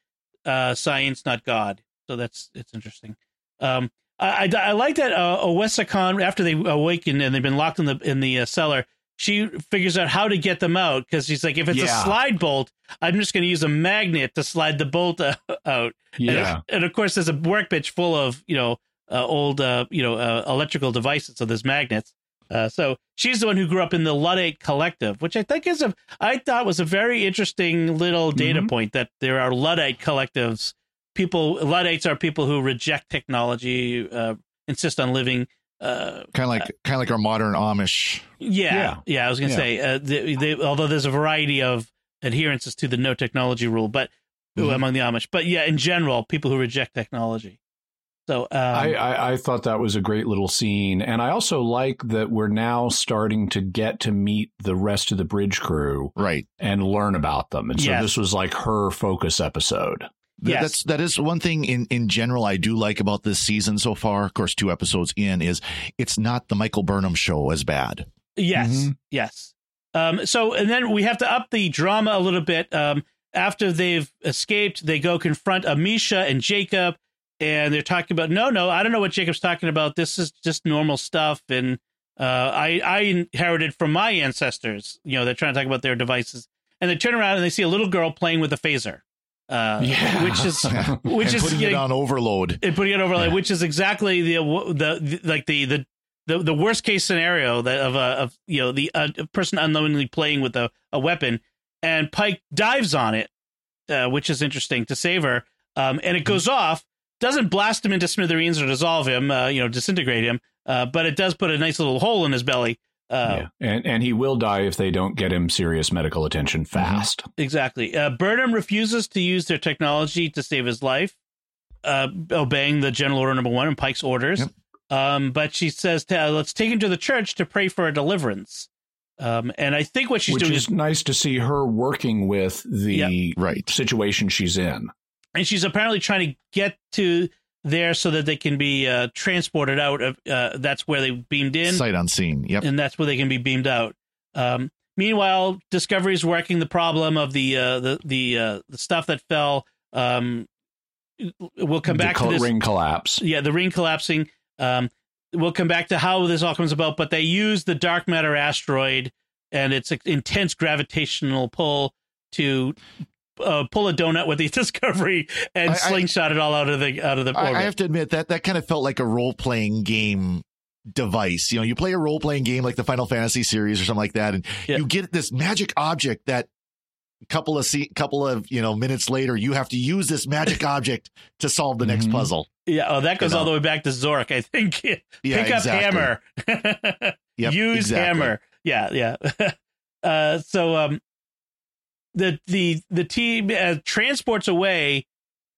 uh, science, not God. So that's it's interesting. Um, I, I, I like that uh, Owosekun after they awaken and they've been locked in the in the uh, cellar. She figures out how to get them out because she's like, if it's Yeah. a slide bolt, I'm just going to use a magnet to slide the bolt uh, out. Yeah. And, and of course, there's a workbench full of you know uh, old uh, you know uh, electrical devices. So there's magnets. Uh, so she's the one who grew up in the Luddite Collective, which I think is a I thought was a very interesting little data Mhm. point that there are Luddite collectives. People Luddites are people who reject technology, uh, insist on living. Uh, Kind of like kind of like our modern Amish. yeah, yeah. Yeah. I was gonna Yeah. say, uh, they, they, although there's a variety of adherences to the no technology rule, but Mhm. among the Amish, but yeah, in general, people who reject technology. So um, I, I, I thought that was a great little scene. And I also like that we're now starting to get to meet the rest of the bridge crew Right. and learn about them. And so Yes. this was like her focus episode. Yes. That's that is one thing in in general I do like about this season so far. Of course, two episodes in is it's not the Michael Burnham show as bad. Yes, Mhm. yes. Um, so, and then we have to up the drama a little bit. Um, after they've escaped, they go confront Amisha and Jacob, and they're talking about, no, no, I don't know what Jacob's talking about. This is just normal stuff, and uh, I, I inherited from my ancestors. You know, they're trying to talk about their devices, and they turn around and they see a little girl playing with a phaser, uh, Yeah. which is which is putting you it on overload. and putting it over like Yeah. which is exactly the, the the like the the the, the worst case scenario that of a of you know the uh, person unknowingly playing with a, a weapon and Pike dives on it uh, which is interesting to save her um, and it goes off doesn't blast him into smithereens or dissolve him uh, you know disintegrate him uh, but it does put a nice little hole in his belly uh, yeah. And and he will die if they don't get him serious medical attention fast. Exactly. Uh, Burnham refuses to use their technology to save his life, uh, obeying the general order number one and Pike's orders. Yep. Um, but she says, to, uh, "Let's take him to the church to pray for a deliverance." Um, and I think what she's Which doing is nice to see her working with the Right. situation she's in. And she's apparently trying to get to there so that they can be uh, transported out of. Uh, that's where they beamed in. Sight unseen. Yep. and that's where they can be beamed out. Um, meanwhile, Discovery is working the problem of the uh, the the uh, the stuff that fell. Um, we'll come the back col- to this. The ring collapse. Yeah, the ring collapsing. Um, we'll come back to how this all comes about, but they use the dark matter asteroid and its intense gravitational pull to uh, pull a donut with the Discovery and I- I- slingshot it all out of the out of the I, orbit. I have to admit that that kind of felt like a role playing game device. You know, you play a role playing game like the Final Fantasy series or something like that, and Yeah. you get this magic object that couple of se- couple of you know minutes later you have to use this magic object to solve the next Mhm. puzzle. yeah, oh, that goes You all the way back to Zork, I think. Yeah, Pick exactly. up hammer. Yep, Use exactly. hammer. Yeah, yeah. uh, so um, the the the team uh, transports away.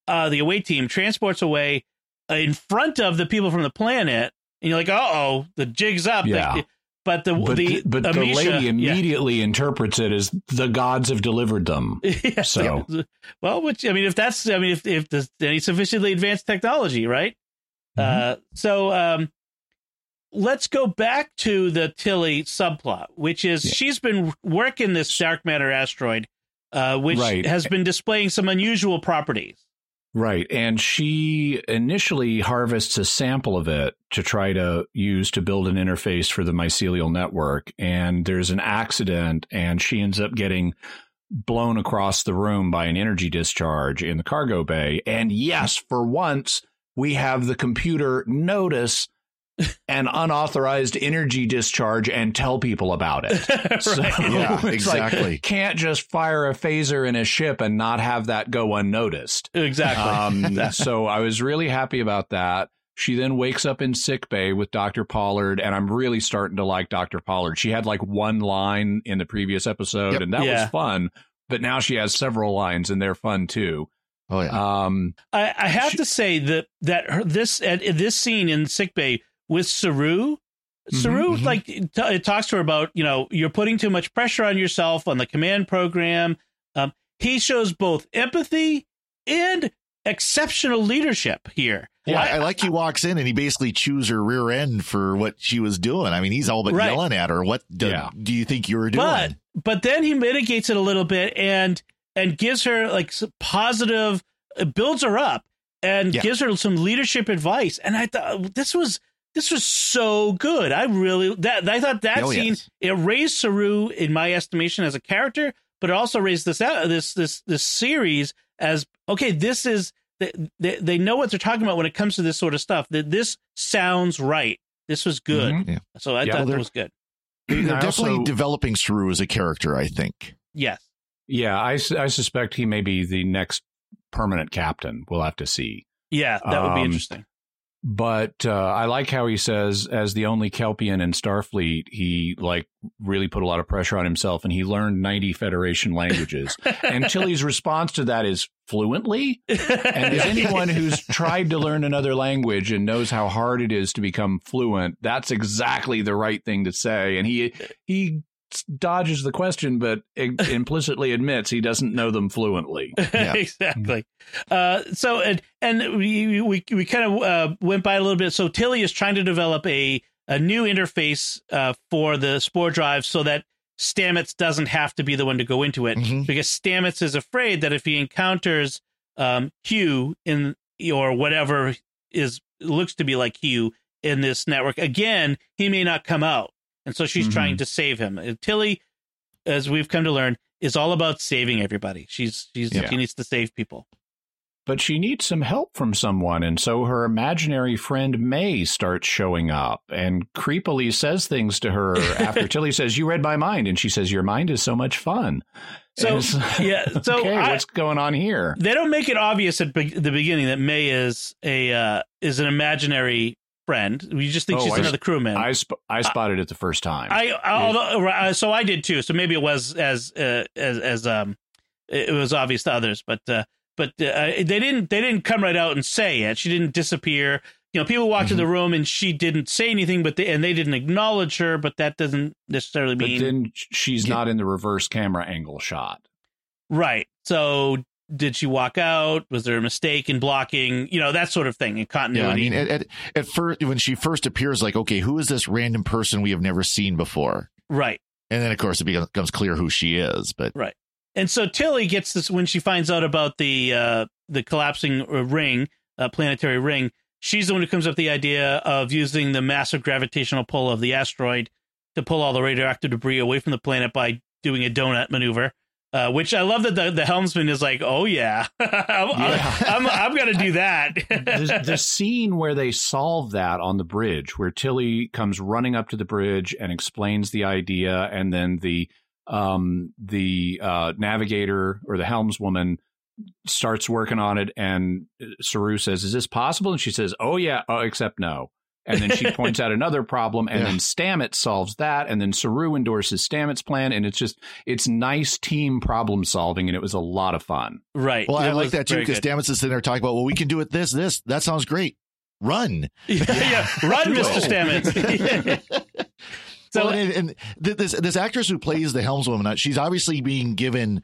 Uh, the away team transports away uh, in front of the people from the planet, and you're like, "Uh oh, the jig's up." Yeah. The- but the But the the, but the Amisha- lady yeah. immediately interprets it as the gods have delivered them. Yeah, So- yeah. well, which I mean, if that's I mean, if if there's any sufficiently advanced technology, right? Mm-hmm. Uh, so um, let's go back to the Tilly subplot, which is Yeah. she's been working this dark matter asteroid, uh, which Right. has been displaying some unusual properties. Right. And she initially harvests a sample of it to try to use to build an interface for the mycelial network. And there's an accident, and she ends up getting blown across the room by an energy discharge in the cargo bay. And yes, for once, we have the computer notice an unauthorized energy discharge and tell people about it. So Yeah, it's like, exactly. can't just fire a phaser in a ship and not have that go unnoticed. Exactly. Um, so I was really happy about that. She then wakes up in sick bay with Dr. Pollard, and I'm really starting to like Dr. Pollard. She had like one line in the previous episode, Yep. and that Yeah. was fun. But now she has several lines, and they're fun too. Oh yeah. Um, I, I have to say that that her, this at this scene in sickbay with Saru, Saru mhm. like it, it talks to her about you know you're putting too much pressure on yourself on the command program. Um, he shows both empathy and exceptional leadership here. Yeah, I, like he walks in and he basically chews her rear end for what she was doing. I mean, he's all but Right. yelling at her. What do, Yeah. do you think you were doing? but but then he mitigates it a little bit and and gives her like s- positive uh, builds her up and Yeah. gives her some leadership advice and i thought this was this was so good i really that i thought that Oh, scene yes. it raised saru in my estimation as a character but it also raised this out this this this series as okay this is they, they, they know what they're talking about when it comes to this sort of stuff that this sounds right this was good Mhm. Yeah. so i Yeah, thought they're- that was good They're definitely also- developing Saru as a character, I think. yes yeah, I, I suspect he may be the next permanent captain. We'll have to see. yeah that would be Um, interesting But uh, I like how he says, as the only Kelpian in Starfleet, he like really put a lot of pressure on himself, and he learned ninety Federation languages. and Tilly's response to that is fluently. And as anyone who's tried to learn another language and knows how hard it is to become fluent, that's exactly the right thing to say. And he he dodges the question, but implicitly admits he doesn't know them fluently. Yeah. exactly. Uh, so and and we we we kind of uh, went by a little bit. So Tilly is trying to develop a a new interface uh, for the spore drive so that Stamets doesn't have to be the one to go into it Mhm. because Stamets is afraid that if he encounters um, Q in or whatever is looks to be like Q in this network again, he may not come out, and so she's Mhm. trying to save him. Tilly, as we've come to learn, is all about saving everybody. She's she's Yeah. she needs to save people. But she needs some help from someone, and so her imaginary friend May starts showing up and creepily says things to her after Tilly says, You read my mind. And she says, Your mind is so much fun. So yeah, so okay, I- what's going on here? they don't make it obvious at be- the beginning that May is a uh, is an imaginary friend. You just think Oh, she's I- another crewman. I, sp- I spotted it the first time. I, I although uh, so I did too. So maybe it was as uh, as as um it was obvious to others, but uh, but uh, they didn't they didn't come right out and say it. She didn't disappear. You know, people walked in Mm-hmm. the room and she didn't say anything, but they, and they didn't acknowledge her. But that doesn't necessarily mean. but then she's not in the reverse camera angle shot. right. So did she walk out? Was there a mistake in blocking? You know that sort of thing in continuity. Yeah. I mean, at, at, at first, when she first appears, like, okay, who is this random person we have never seen before? right. And then, of course, it becomes clear who she is. But Right. And so Tilly gets this when she finds out about the uh, the collapsing uh, ring, uh, planetary ring. She's the one who comes up with the idea of using the massive gravitational pull of the asteroid to pull all the radioactive debris away from the planet by doing a donut maneuver. Uh, which I love that the, the helmsman is like, oh yeah, I'm, I'm, I'm, going to do that. the, the scene where they solve that on the bridge, where Tilly comes running up to the bridge and explains the idea, and then the um, the uh, navigator or the helmswoman starts working on it, and Saru says, "Is this possible?" And she says, "Oh yeah, oh, except no." And then she points out another problem, and Yeah. then Stamets solves that, and then Saru endorses Stamets' plan, and it's just it's nice team problem solving, and it was a lot of fun. right. well, It I like that too because good. Stamets is sitting there talking about, well, we can do it this, this. That sounds great. Run. yeah, yeah. Run, Mr. it. Stamets. so well, and, and this this actress who plays the helmswoman, uh, she's obviously being given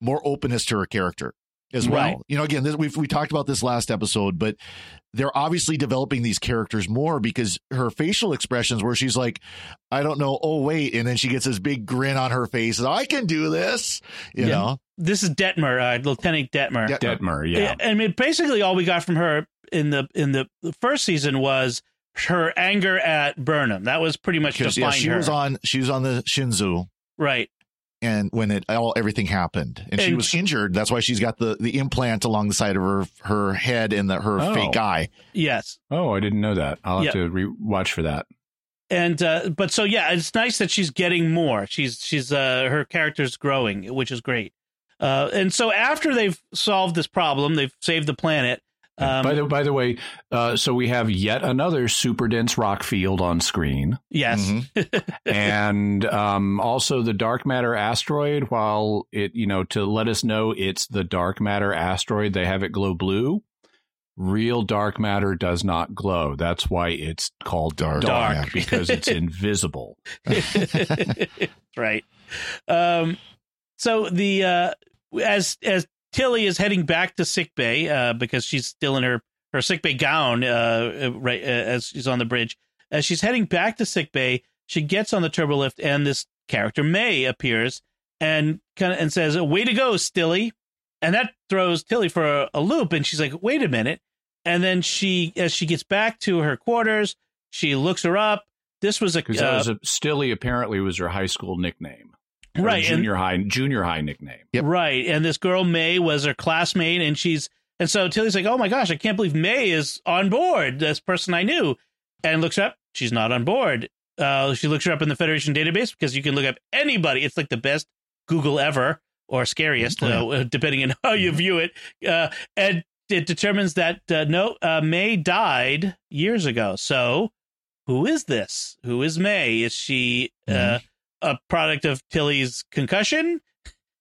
more openness to her character as well. Right. You know, again, this, we've we talked about this last episode, but they're obviously developing these characters more because her facial expressions, where she's like, "I don't know," oh wait, and then she gets this big grin on her face, I can do this. You Yeah. know, this is Detmer, uh, Lieutenant Detmer. Yeah. Detmer, yeah. I mean, basically, all we got from her in the in the first season was her anger at Burnham. That was pretty much because yeah, she her. was on she was on the Shenzhou. right. And when it all everything happened and, she was injured that's why she's got the the implant along the side of her her head and the, her Oh. fake eye Yes. Oh, I didn't know that. I'll have Yeah. to re- watch for that. And uh, but so yeah, it's nice that she's getting more. She's she's uh, her character's growing, which is great. Uh, and so after they've solved this problem, they've saved the planet. Um, by the by the way, uh, so we have yet another super dense rock field on screen, yes, Mhm. and um, also the dark matter asteroid. While it, you know, to let us know it's the dark matter asteroid, they have it glow blue. Real dark matter does not glow. That's why it's called Dark. dark, Dark. because it's invisible. right. Um, so the uh, as as Tilly is heading back to sick bay uh, because she's still in her her sick bay gown uh, right uh, as she's on the bridge. As she's heading back to sick bay, she gets on the turbo lift, and this character May appears and kind of and says, "Way to go, Stilly!" And that throws Tilly for a, a loop, and she's like, "Wait a minute!" And then she, as she gets back to her quarters, she looks her up. This was a uh, was a, Stilly apparently was her high school nickname, Or right, and- Junior high, junior high nickname. Yep. Right. And this girl, May, was her classmate. And she's, and so Tilly's like, oh my gosh, I can't believe May is on board, this person I knew. And looks her up. She's not on board. Uh, she looks her up in the Federation database because you can look up anybody. It's like the best Google ever or scariest, Oh, uh, depending on how you view it. Uh, and it determines that uh, no, uh, May died years ago. So who is this? Who is May? Is she uh, a product of Tilly's concussion?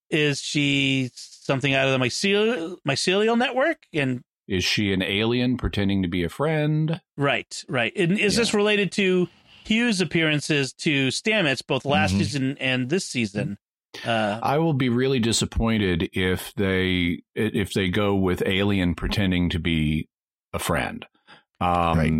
Is she something out of the mycelial, mycelial network? And Is she an alien pretending to be a friend? right, right. And is this related to Hugh's appearances to Stamets both last Mhm. season and this season? Uh, I will be really disappointed if they if they go with alien pretending to be a friend. Um, Right.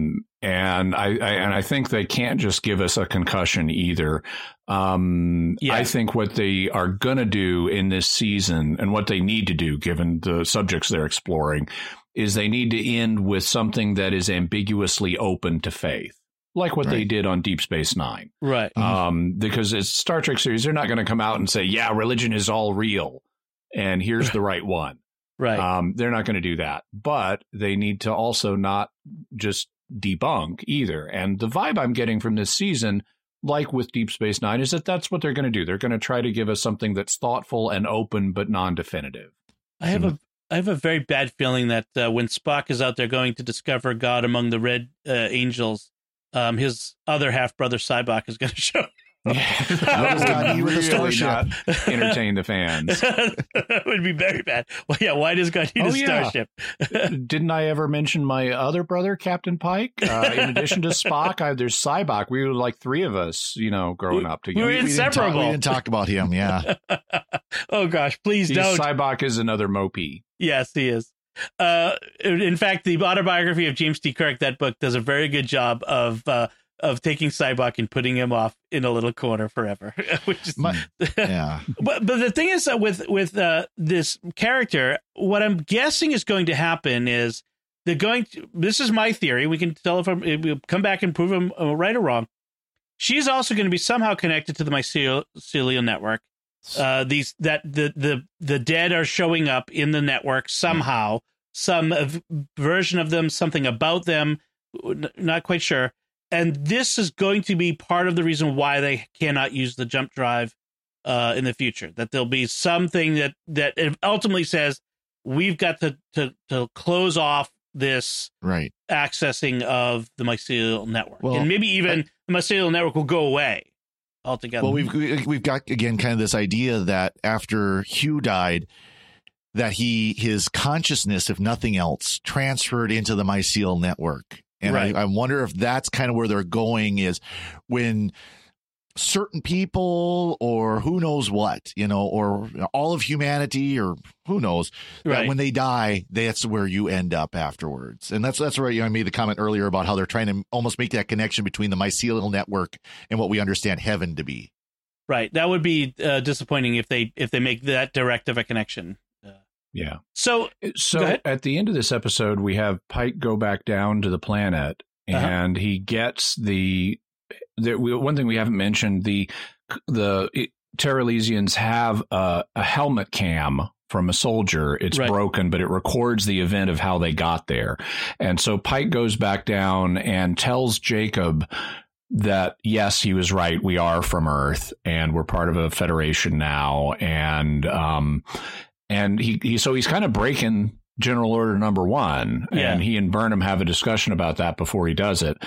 And I, I and I think they can't just give us a concussion either. Um, Yeah. I think what they are going to do in this season and what they need to do, given the subjects they're exploring, is they need to end with something that is ambiguously open to faith, like what they did on Deep Space Nine right. um, because it's Star Trek series. They're not going to come out and say, "Yeah, religion is all real," and here's the right one. Right. Um, they're not going to do that, but they need to also not just debunk either. And the vibe I'm getting from this season, like with Deep Space Nine, is that that's what they're going to do. They're going to try to give us something that's thoughtful and open, but non-definitive. I have a I have a very bad feeling that uh, when Spock is out there going to discover God among the red uh, angels, um, his other half brother Sybok is going to show. What does God need with a starship? not entertain the fans. that would be very bad. Well, yeah. Why does God need Oh, a yeah. starship? Didn't I ever mention my other brother, Captain Pike? Uh, in addition to Spock, I, there's Sybok. We were like three of us, you know, growing up we together. were We didn't, talk, we didn't talk about him. Yeah. oh gosh, please He's- don't. Sybok is another Mopee. Yes, he is. Uh, in fact, the autobiography of James T. Kirk, that book does a very good job of uh, of taking Sybok and putting him off in a little corner forever. Which is, My- yeah. but but the thing is that with with uh, this character, what I'm guessing is going to happen is they're going. To, this is my theory. We can tell if, I'm, if we come back and prove uh, right or wrong. She's also going to be somehow connected to the mycelial network. Uh, these that the the the dead are showing up in the network somehow. Some version of them, something about them, not quite sure. And this is going to be part of the reason why they cannot use the jump drive uh, in the future. That there'll be something that that ultimately says we've got to to to close off this Right. accessing of the mycelial network, Well, and maybe even the mycelial network will go away altogether. Well, we've we've got again kind of this idea that after Hugh died, that he his consciousness, if nothing else, transferred into the mycelial network, and Right. I, I wonder if that's kind of where they're going is when certain people or who knows what you know or all of humanity or who knows that Right. when they die that's where you end up afterwards and that's that's where you know, i made the comment earlier about how they're trying to almost make that connection between the mycelial network and what we understand heaven to be right, that would be uh, disappointing if they if they make that direct of a connection. Yeah. So So at the end of this episode, we have Pike go back down to the planet, Uh-huh. and he gets the. the one thing we haven't mentioned the the it, Terralesians have a, a helmet cam from a soldier. It's Right. broken, but it records the event of how they got there. And so Pike goes back down and tells Jacob that yes, he was right. We are from Earth, and we're part of a federation now. And um, and he, he so he's kind of breaking General Order Number One, Yeah. and he and Burnham have a discussion about that before he does it,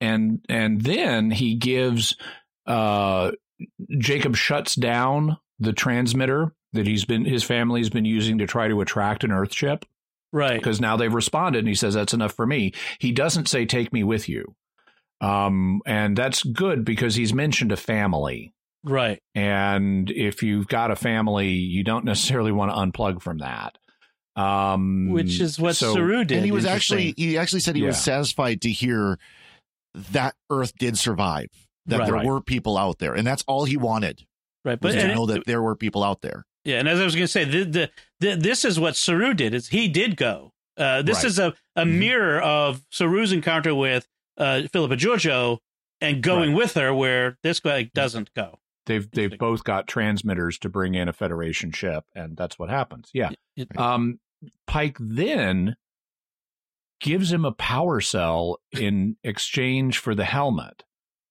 and and then he gives uh, Jacob shuts down the transmitter that he's been his family's been using to try to attract an Earth ship Right. because now they've responded, and he says that's enough for me. He doesn't say take me with you, um, and that's good because he's mentioned a family. Right. And if you've got a family, you don't necessarily want to unplug from that. Um, Which is what so- Saru did. and he was actually he actually said he was satisfied to hear that Earth did survive, that Right. there Right. were people out there, and that's all he wanted right, but to and- know that there were people out there. Yeah, and as I was going to say, the, the, the, this is what Saru did. Is he did go. Uh, this Right. is a, a Mhm. mirror of Saru's encounter with uh, Philippa Georgiou and going Right. with her, where this guy doesn't go. They've they've both got transmitters to bring in a Federation ship, and that's what happens. Yeah. It- Um, Pike then gives him a power cell in exchange for the helmet.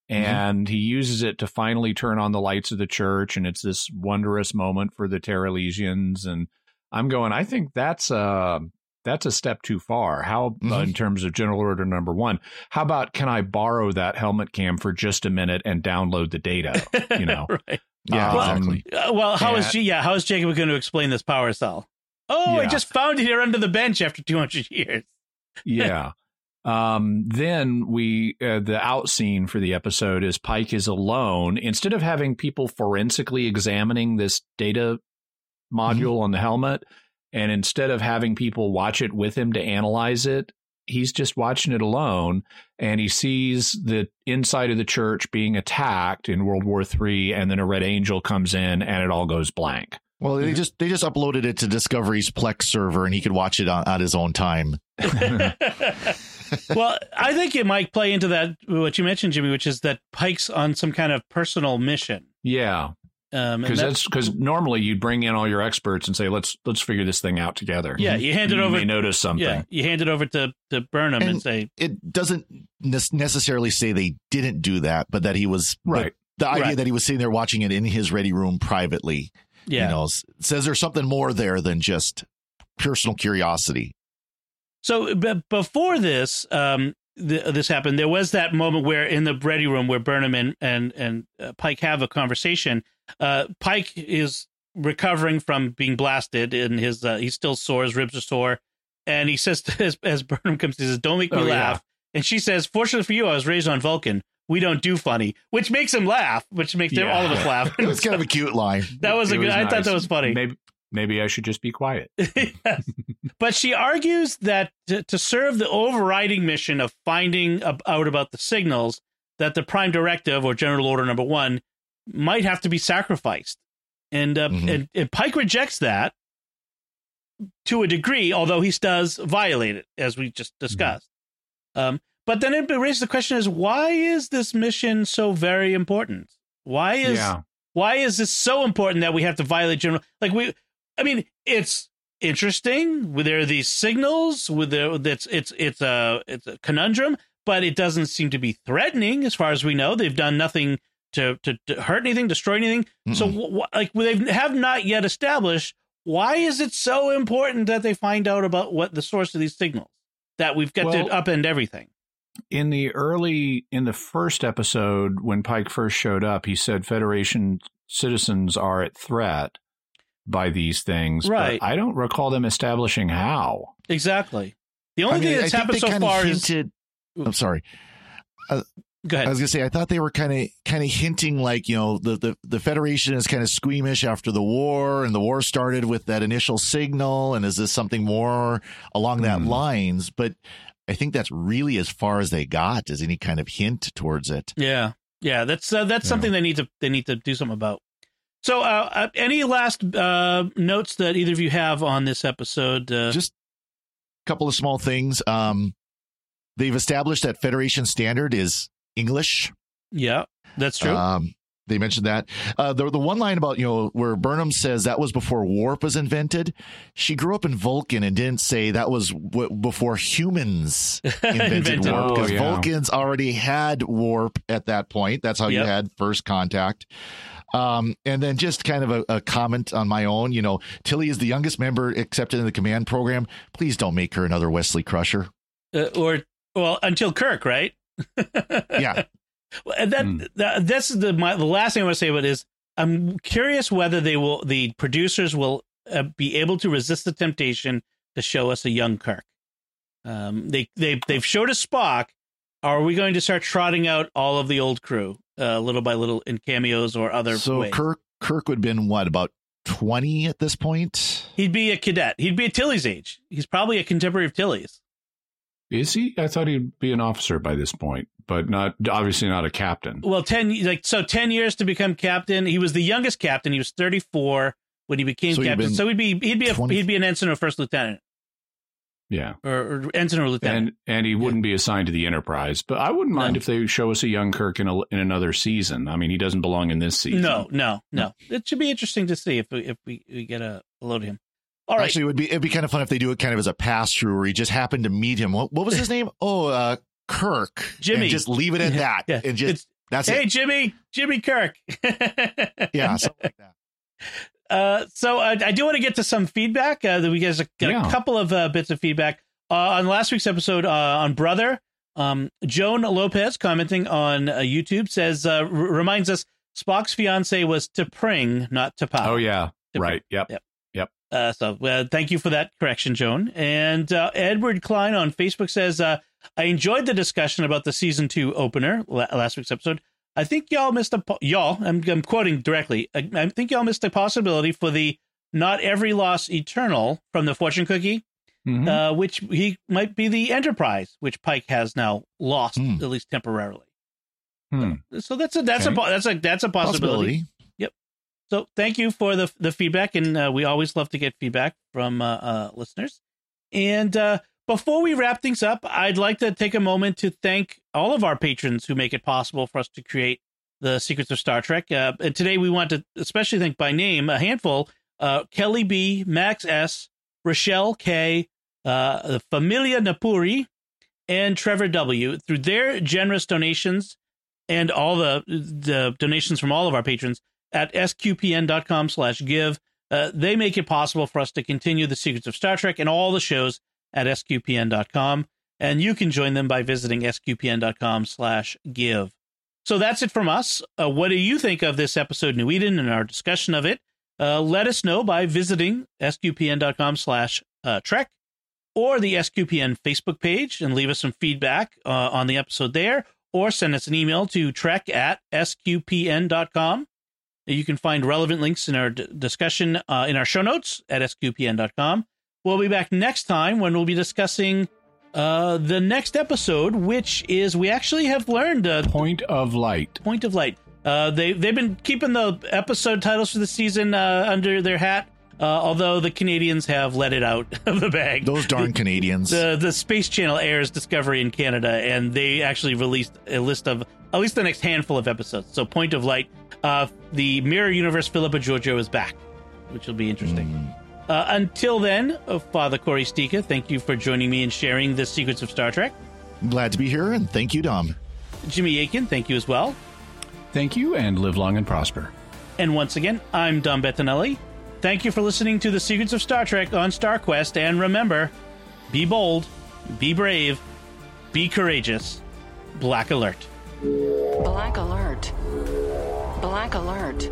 And he uses it to finally turn on the lights of the church, and it's this wondrous moment for the Terralesians. And I'm going, I think that's a that's a step too far. How uh, Mhm. in terms of General Order Number One? How about can I borrow that helmet cam for just a minute and download the data? You know, right. Yeah, Um, exactly. Uh, well, how is and- G- yeah? How is Jacob going to explain this power cell? Oh, I just found it here under the bench after 200 years. yeah. Um, then we uh, the out scene for the episode is Pike is alone. Instead of having people forensically examining this data module on the helmet, and instead of having people watch it with him to analyze it, he's just watching it alone, and he sees the inside of the church being attacked in World War III, and then a Red Angel comes in, and it all goes blank. Well, they mm-hmm. just they just uploaded it to Discovery's Plex server, and he could watch it on, at his own time. well, I think it might play into that what you mentioned, Jimmy, which is that Pike's on some kind of personal mission. Yeah, and because that- that's because normally you'd bring in all your experts and say let's let's figure this thing out together. yeah, you hand it you over. may notice something. Yeah, you hand it over to to Burnham and, And- say, It doesn't ne- necessarily say they didn't do that, but that he was Right. The idea Right. that he was sitting there watching it in his ready room privately, "Yeah." you know, says there's something more there than just personal curiosity. So b- before this, um, th- this happened. There was that moment where in the ready room where Burnham and and and uh, Pike have a conversation. Uh, Pike is recovering from being blasted, and his uh, he's still sore. His ribs are sore, and he says to, as, as Burnham comes, he says, "Don't make me Oh, yeah. laugh." And she says, "Fortunately for you, I was raised on Vulcan. We don't do funny," which makes him laugh, which makes Yeah. all of us laugh. It was kind of a cute line. that was a It good. I thought that was funny. Maybe maybe I should just be quiet. But she argues that to, to serve the overriding mission of finding ab- out about the signals, that the Prime Directive or General Order Number One might have to be sacrificed, and uh, Mhm. and, and Pike rejects that to a degree, although he does violate it, as we just discussed. Um, but then it raises the question: Is why is this mission so very important? Why is yeah. why is this so important that we have to violate general like we i mean it's interesting there are these signals with the that's it's it's a it's a conundrum but it doesn't seem to be threatening as far as we know they've done nothing to to, to hurt anything destroy anything so Mm-mm. wh- wh- like they have not yet established why is it so important that they find out about what the source of these signals that we've got Well- to upend everything In the early in the first episode when Pike first showed up, he said Federation citizens are at threat by these things. but Right. I don't recall them establishing how. exactly the only I mean, thing that's happened so far is hinted, I'm sorry. Uh, go ahead I was gonna say I thought they were kind of kind of hinting like you know the, the the Federation is kind of squeamish after the war and the war started with that initial signal and is this something more along that Hmm. lines? But I think that's really as far as they got as any kind of hint towards it. Yeah, yeah, that's uh, that's Yeah. something they need to they need to do something about. So, uh, uh, any last uh, notes that either of you have on this episode? Uh, Just a couple of small things. Um, they've established that Federation standard is English. yeah, that's true. Um, they mentioned that. Uh, the the one line about you know where Burnham says that was before warp was invented. She grew up in Vulcan and didn't say that was w- before humans invented, Invented. warp Oh, because yeah. Vulcans already had warp at that point. That's how you had first contact. Um, and then just kind of a, a comment on my own. You know, Tilly is the youngest member accepted in the command program. Please don't make her another Wesley Crusher. Uh, or well, until Kirk, right? Yeah, Well, and that, Hmm. that that's the my, the last thing I want to say about it is I'm curious whether they will the producers will uh, be able to resist the temptation to show us a young Kirk. Um, they they they've showed us Spock. Are we going to start trotting out all of the old crew uh, little by little in cameos or other so ways? Kirk Kirk would have been what about twenty at this point? He'd be a cadet. He'd be at Tilly's age. He's probably a contemporary of Tilly's. Is he? I thought he'd be an officer by this point, but not obviously not a captain. Well, ten like so ten years to become captain. He was the youngest captain. He was thirty four when he became So he'd captain. So he'd be he'd be a, 20 he'd be an ensign or first lieutenant Yeah. or, or ensign or lieutenant. And and he wouldn't be assigned to the Enterprise, but I wouldn't mind No. if they show us a young Kirk in a, in another season. I mean, he doesn't belong in this season. no, no, no. It should be interesting to see if we, if we, we get a, a load of him. All right. Actually, it would be it'd be kind of fun if they do it kind of as a pass through where you just happen to meet him. What, what was his name? Oh, uh, Kirk. Jimmy. And just leave it at that, Yeah. and just It's- that's hey, it. Jimmy, Jimmy Kirk. Yeah, something like that. Uh, so uh, I do want to get to some feedback. Uh, that we get a, got Yeah. a couple of uh, bits of feedback uh, on last week's episode uh, on Brother. Um, Joan Lopez commenting on uh, YouTube says uh, r- reminds us Spock's fiance was T'Pring, not T'Pau. Oh yeah. Different. Right. Yep. Yep. Uh, so uh, thank you for that correction, Joan. And uh, Edward Klein on Facebook says, uh, I enjoyed the discussion about the season two opener, la- last week's episode. I think y'all missed a, po- y'all, I'm, I'm quoting directly, I, I think y'all missed a possibility for the not every loss eternal from the fortune cookie, Mhm. uh, which he might be the Enterprise, which Pike has now lost, Hmm. at least temporarily. Hmm. So that's a, that's Okay. a, that's a, that's a possibility. Possibility. So thank you for the the feedback, and uh, we always love to get feedback from uh, uh, listeners. And uh, before we wrap things up, I'd like to take a moment to thank all of our patrons who make it possible for us to create the Secrets of Star Trek. Uh, and today we want to especially thank by name a handful: uh, Kelly B, Max S, Rochelle K, Familia Napuri, and Trevor W. Through their generous donations and all the the donations from all of our patrons at sqpn.com slash give. Uh, they make it possible for us to continue the secrets of Star Trek and all the shows at sqpn.com. And you can join them by visiting sqpn.com slash give. So that's it from us. Uh, what do you think of this episode, New Eden, and our discussion of it? Uh, let us know by visiting sqpn.com slash uh, trek or the SQPN Facebook page and leave us some feedback uh, on the episode there, or send us an email to trek at sqpn.com. You can find relevant links in our d- discussion uh, in our show notes at sqpn.com. We'll be back next time when we'll be discussing uh, the next episode, which is we actually have learned uh, Point of light. Point of Light. Uh, they they've been keeping the episode titles for the season uh, under their hat, uh, although the Canadians have let it out of the bag. Those darn Canadians. the the Space Channel airs Discovery in Canada, and they actually released a list of at least the next handful of episodes. So, Point of Light, uh, the Mirror Universe Philippa Georgiou is back, which will be interesting. Uh, until then, uh, Father Cory Sticha, thank you for joining me and sharing the secrets of Star Trek. Glad to be here, and thank you, Dom. Jimmy Akin, thank you as well. Thank you, and live long and prosper. And once again, I'm Dom Bettinelli. Thank you for listening to the Secrets of Star Trek on StarQuest, and remember, be bold, be brave, be courageous. Black Alert. Black alert. Black alert.